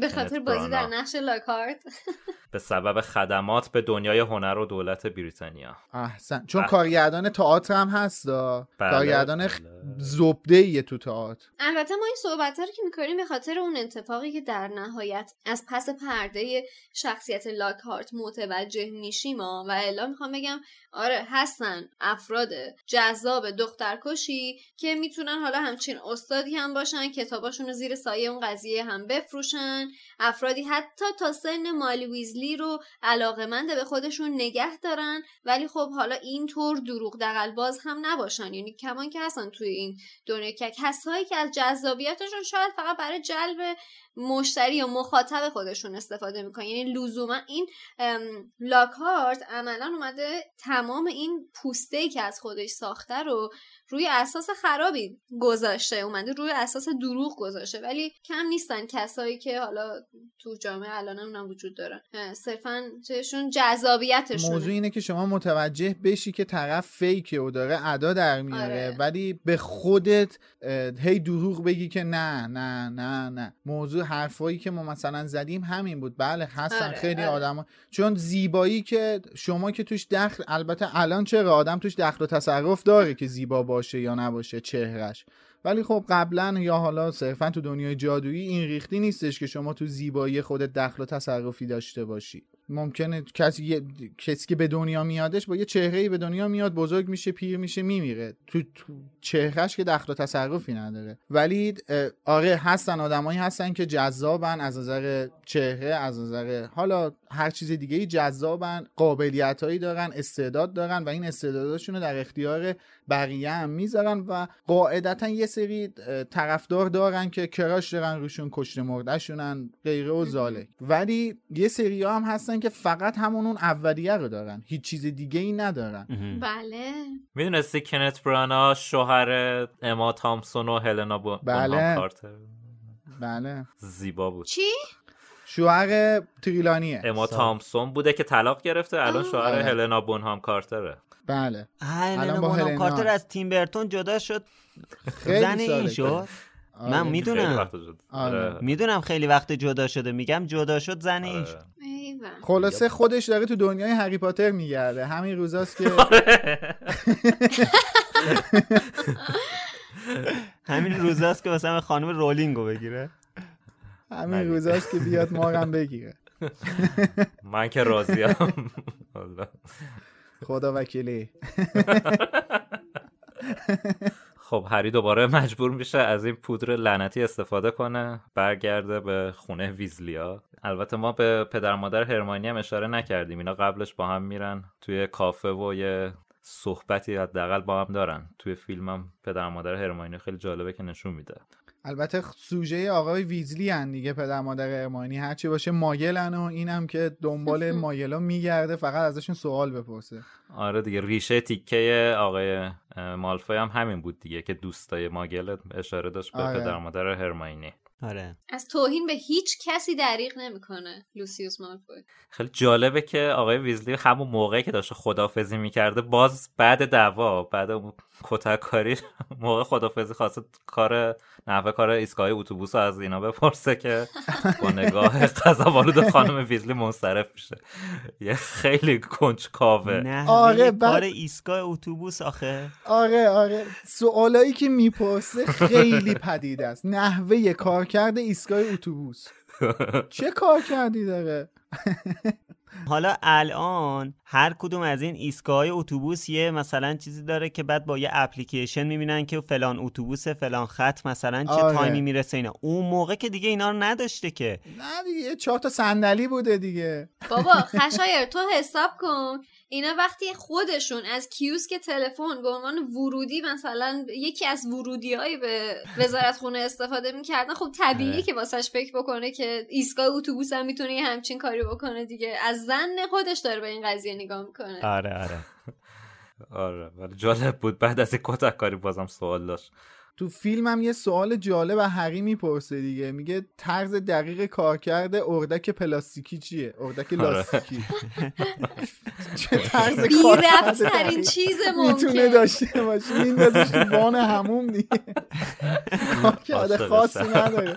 به خاطر بازی در نقش لاکارت. به سبب خدمات به دنیای هنر و دولت بریتانیا. احسن. چون کارگردان تئاتر هم هست بله، کارگردان بله. زبده تو تئاتر. البته ما این صحبت رو که می‌کنیم به خاطر اون اتفاقی که در نهایت از پس پرده شخصیت لاکارت متوجه میشیم و الا می‌خوام بگم آره هستن افراد جذاب دخترکشی که می‌تونن حالا همچین استادی هم باشن کتاباشون رو زیر سایه اون قضیه هم بفروشن. افرادی حتی تا سن مالی ویزلی رو علاقمند به خودشون نگه دارن ولی خب حالا اینطور دروغ دقل باز هم نباشن. یعنی کمان که هستن توی این دنیا که کسایی که از جذابیتشون شاید فقط برای جلب مشتری یا مخاطب خودشون استفاده می‌کنن. یعنی لزوما این لاکارت عملا اومده تمام این پوسته که از خودش ساخته رو روی اساس خرابی گذاشته اومده روی اساس دروغ گذاشته. ولی کم نیستن کسایی که حالا تو جامعه الان هم وجود دارن. صرفا چهشون جذابیتشونه. موضوع اینه که شما متوجه بشی که طرف فیکه و داره ادا در میاره. آره. ولی به خودت هی دروغ بگی که نه نه نه نه. موضوع حرفایی که ما مثلا زدیم همین بود. بله هستن آره، خیلی آره. آدم چون زیبایی که شما که توش دخل البته الان چرا آدم توش دخل و تصرف داره که زیبا باشه یا نباشه چهرش. ولی خب قبلا یا حالا صرفا تو دنیای جادویی این ریختی نیستش که شما تو زیبایی خودت دخل و تصرفی داشته باشی. ممکنه کسی کسی که به دنیا میادش با یه چهره به دنیا میاد بزرگ میشه پیر میشه میمیره. تو, تو چهرهش که دخل و تصرفی نداره. ولی آره هستن آدمایی هستن که جذابن از نظر چهره از نظر حالا هر چیز دیگه ای جذابن قابلیت هایی دارن استعداد دارن و این استعداداشون رو در اختیار بقیه هم می‌ذارن و قاعدتا یه سری طرفدار دارن که کراش دارن روشون کشته مردهشونن غیره و زالک. ولی یه سری هم هستن که فقط همون اون اولیه رو دارن. هیچ چیز دیگه ای ندارن بله. می‌دونستی کنت برانا شوهر اما تامسون و هلنا بو... بله. کارتر. بله. زیبا بود. چی؟ شوهر تریلانیه. اما تامسون بوده که طلاق گرفته الان. شوهر آره. هلنا بونهام کارتره. بله. الان با با هلنا. کارتر از تیم برتون جدا شد. خیلی زن این شد. آره. من خیلی می‌دونم وقت شد. آره. آره. می‌دونم خیلی وقت جدا شده میگم جدا شد زن این شد آره. خلاصه خودش داره تو دنیای هری پاتر میگرده همین روزاست که همین روزاست که مثلا خانم رولینگو بگیره همین روزاست که بیاد مارم بگیره من که راضیم. خدا وکیلی خب هری دوباره مجبور میشه از این پودر لعنتی استفاده کنه برگرده به خونه ویزلیا. البته ما به پدر مادر هرمانی هم اشاره نکردیم. اینا قبلش با هم میرن توی کافه و یه صحبتی حداقل با هم دارن. توی فیلمم پدر مادر هرمانی خیلی جالبه که نشون میده. البته سوژه آقای ویزلی هن دیگه پدر مادر ارمانی. هرچی باشه مایلن و اینم که دنبال مایلا میگرده فقط ازشون سوال بپرسه. آره دیگه ریشه تیکه آقای مالفوی هم همین بود دیگه که دوستای ماگل اشاره داشت به آره. پدر مادر هرماینی. آره. از توهین به هیچ کسی دریغ نمی‌کنه لوسیوس مالفوی. خیلی جالبه که آقای ویزلی همون موقعی که داشته خدافزی می‌کرده باز بعد دعوا بعد اون کتک کاری موقع خدافزی خواسته کار نحوه کار ایستگاه اتوبوس رو از اینا بپرسه که با نگاه قضاوالود خانم ویزلی منصرف میشه. یه خیلی کنجکاوه. نه آره، کار بعد- ایستگاه اتوبوس آخه. آره آره. سوالایی که می‌پرسه خیلی پدید است. نحوه کارکرد ایستگاه اتوبوس. چه کار کردی داره؟ حالا الان هر کدوم از این ایستگاه اتوبوس یه مثلا چیزی داره که بعد با یه اپلیکیشن می‌بینن که فلان اتوبوس فلان خط مثلا چه آره. تایمی می‌رسه اینا. اون موقع که دیگه اینا رو نداشته که. نه دیگه چهار تا صندلی بوده دیگه. بابا خشایر تو حساب کن. اینا وقتی خودشون از کیوسک تلفن به عنوان ورودی مثلا یکی از ورودی های به وزارت خونه استفاده می‌کردن خب طبیعی آره. که واسش فکر بکنه که ایستگاه اتوبوس هم می‌تونه یه همچین کاری بکنه دیگه. از زن خودش داره به این قضیه نگاه می‌کنه. آره آره. آره ولی جالب بود. بعد از این کتک کاری بازم سوال داشت. تو فیلم هم یه سوال جالب از هری می‌پرسه دیگه. میگه طرز دقیق کارکرد اردک پلاستیکی چیه؟ اردک آره. لاستیکی. چه طرز بی کارکرد چیز می‌تونه ممکن داشته باشه. میندازش تو وان هموم دیگه. کارکرد خاصی هم.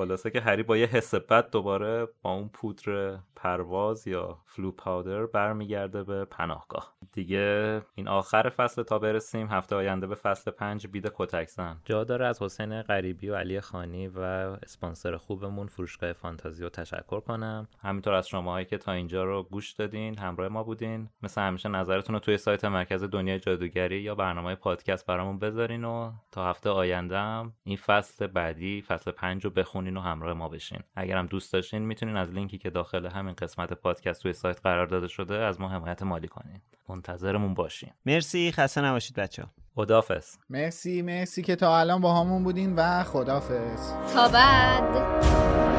خلاصه که هری با یه حس بد دوباره با اون پودر پرواز یا Floo Powder برمیگرده به پناهگاه. دیگه این آخر فصل تا برسیم هفته آینده به فصل پنج بید کتکزن جا داره از حسین غریبی و علی خانی و اسپانسر خوبمون فروشگاه فانتازی رو تشکر کنم. همینطور از شماهایی که تا اینجا رو گوش دادین همراه ما بودین. مثل همیشه نظرتون رو توی سایت مرکز دنیای جادوگری یا برنامه پادکست برامون بذارین و تا هفته آینده هم این فصل بعدی فصل پنج رو بخونین. و همراه ما بشین. اگرم دوست داشتین می‌تونین از لینکی که داخل همین قسمت پادکست توی سایت قرار داده شده از ما حمایت مالی کنین. منتظرمون باشین. مرسی خسته نباشید بچه خدافز مرسی مرسی که تا الان با همون بودین و خدافز تا بعد.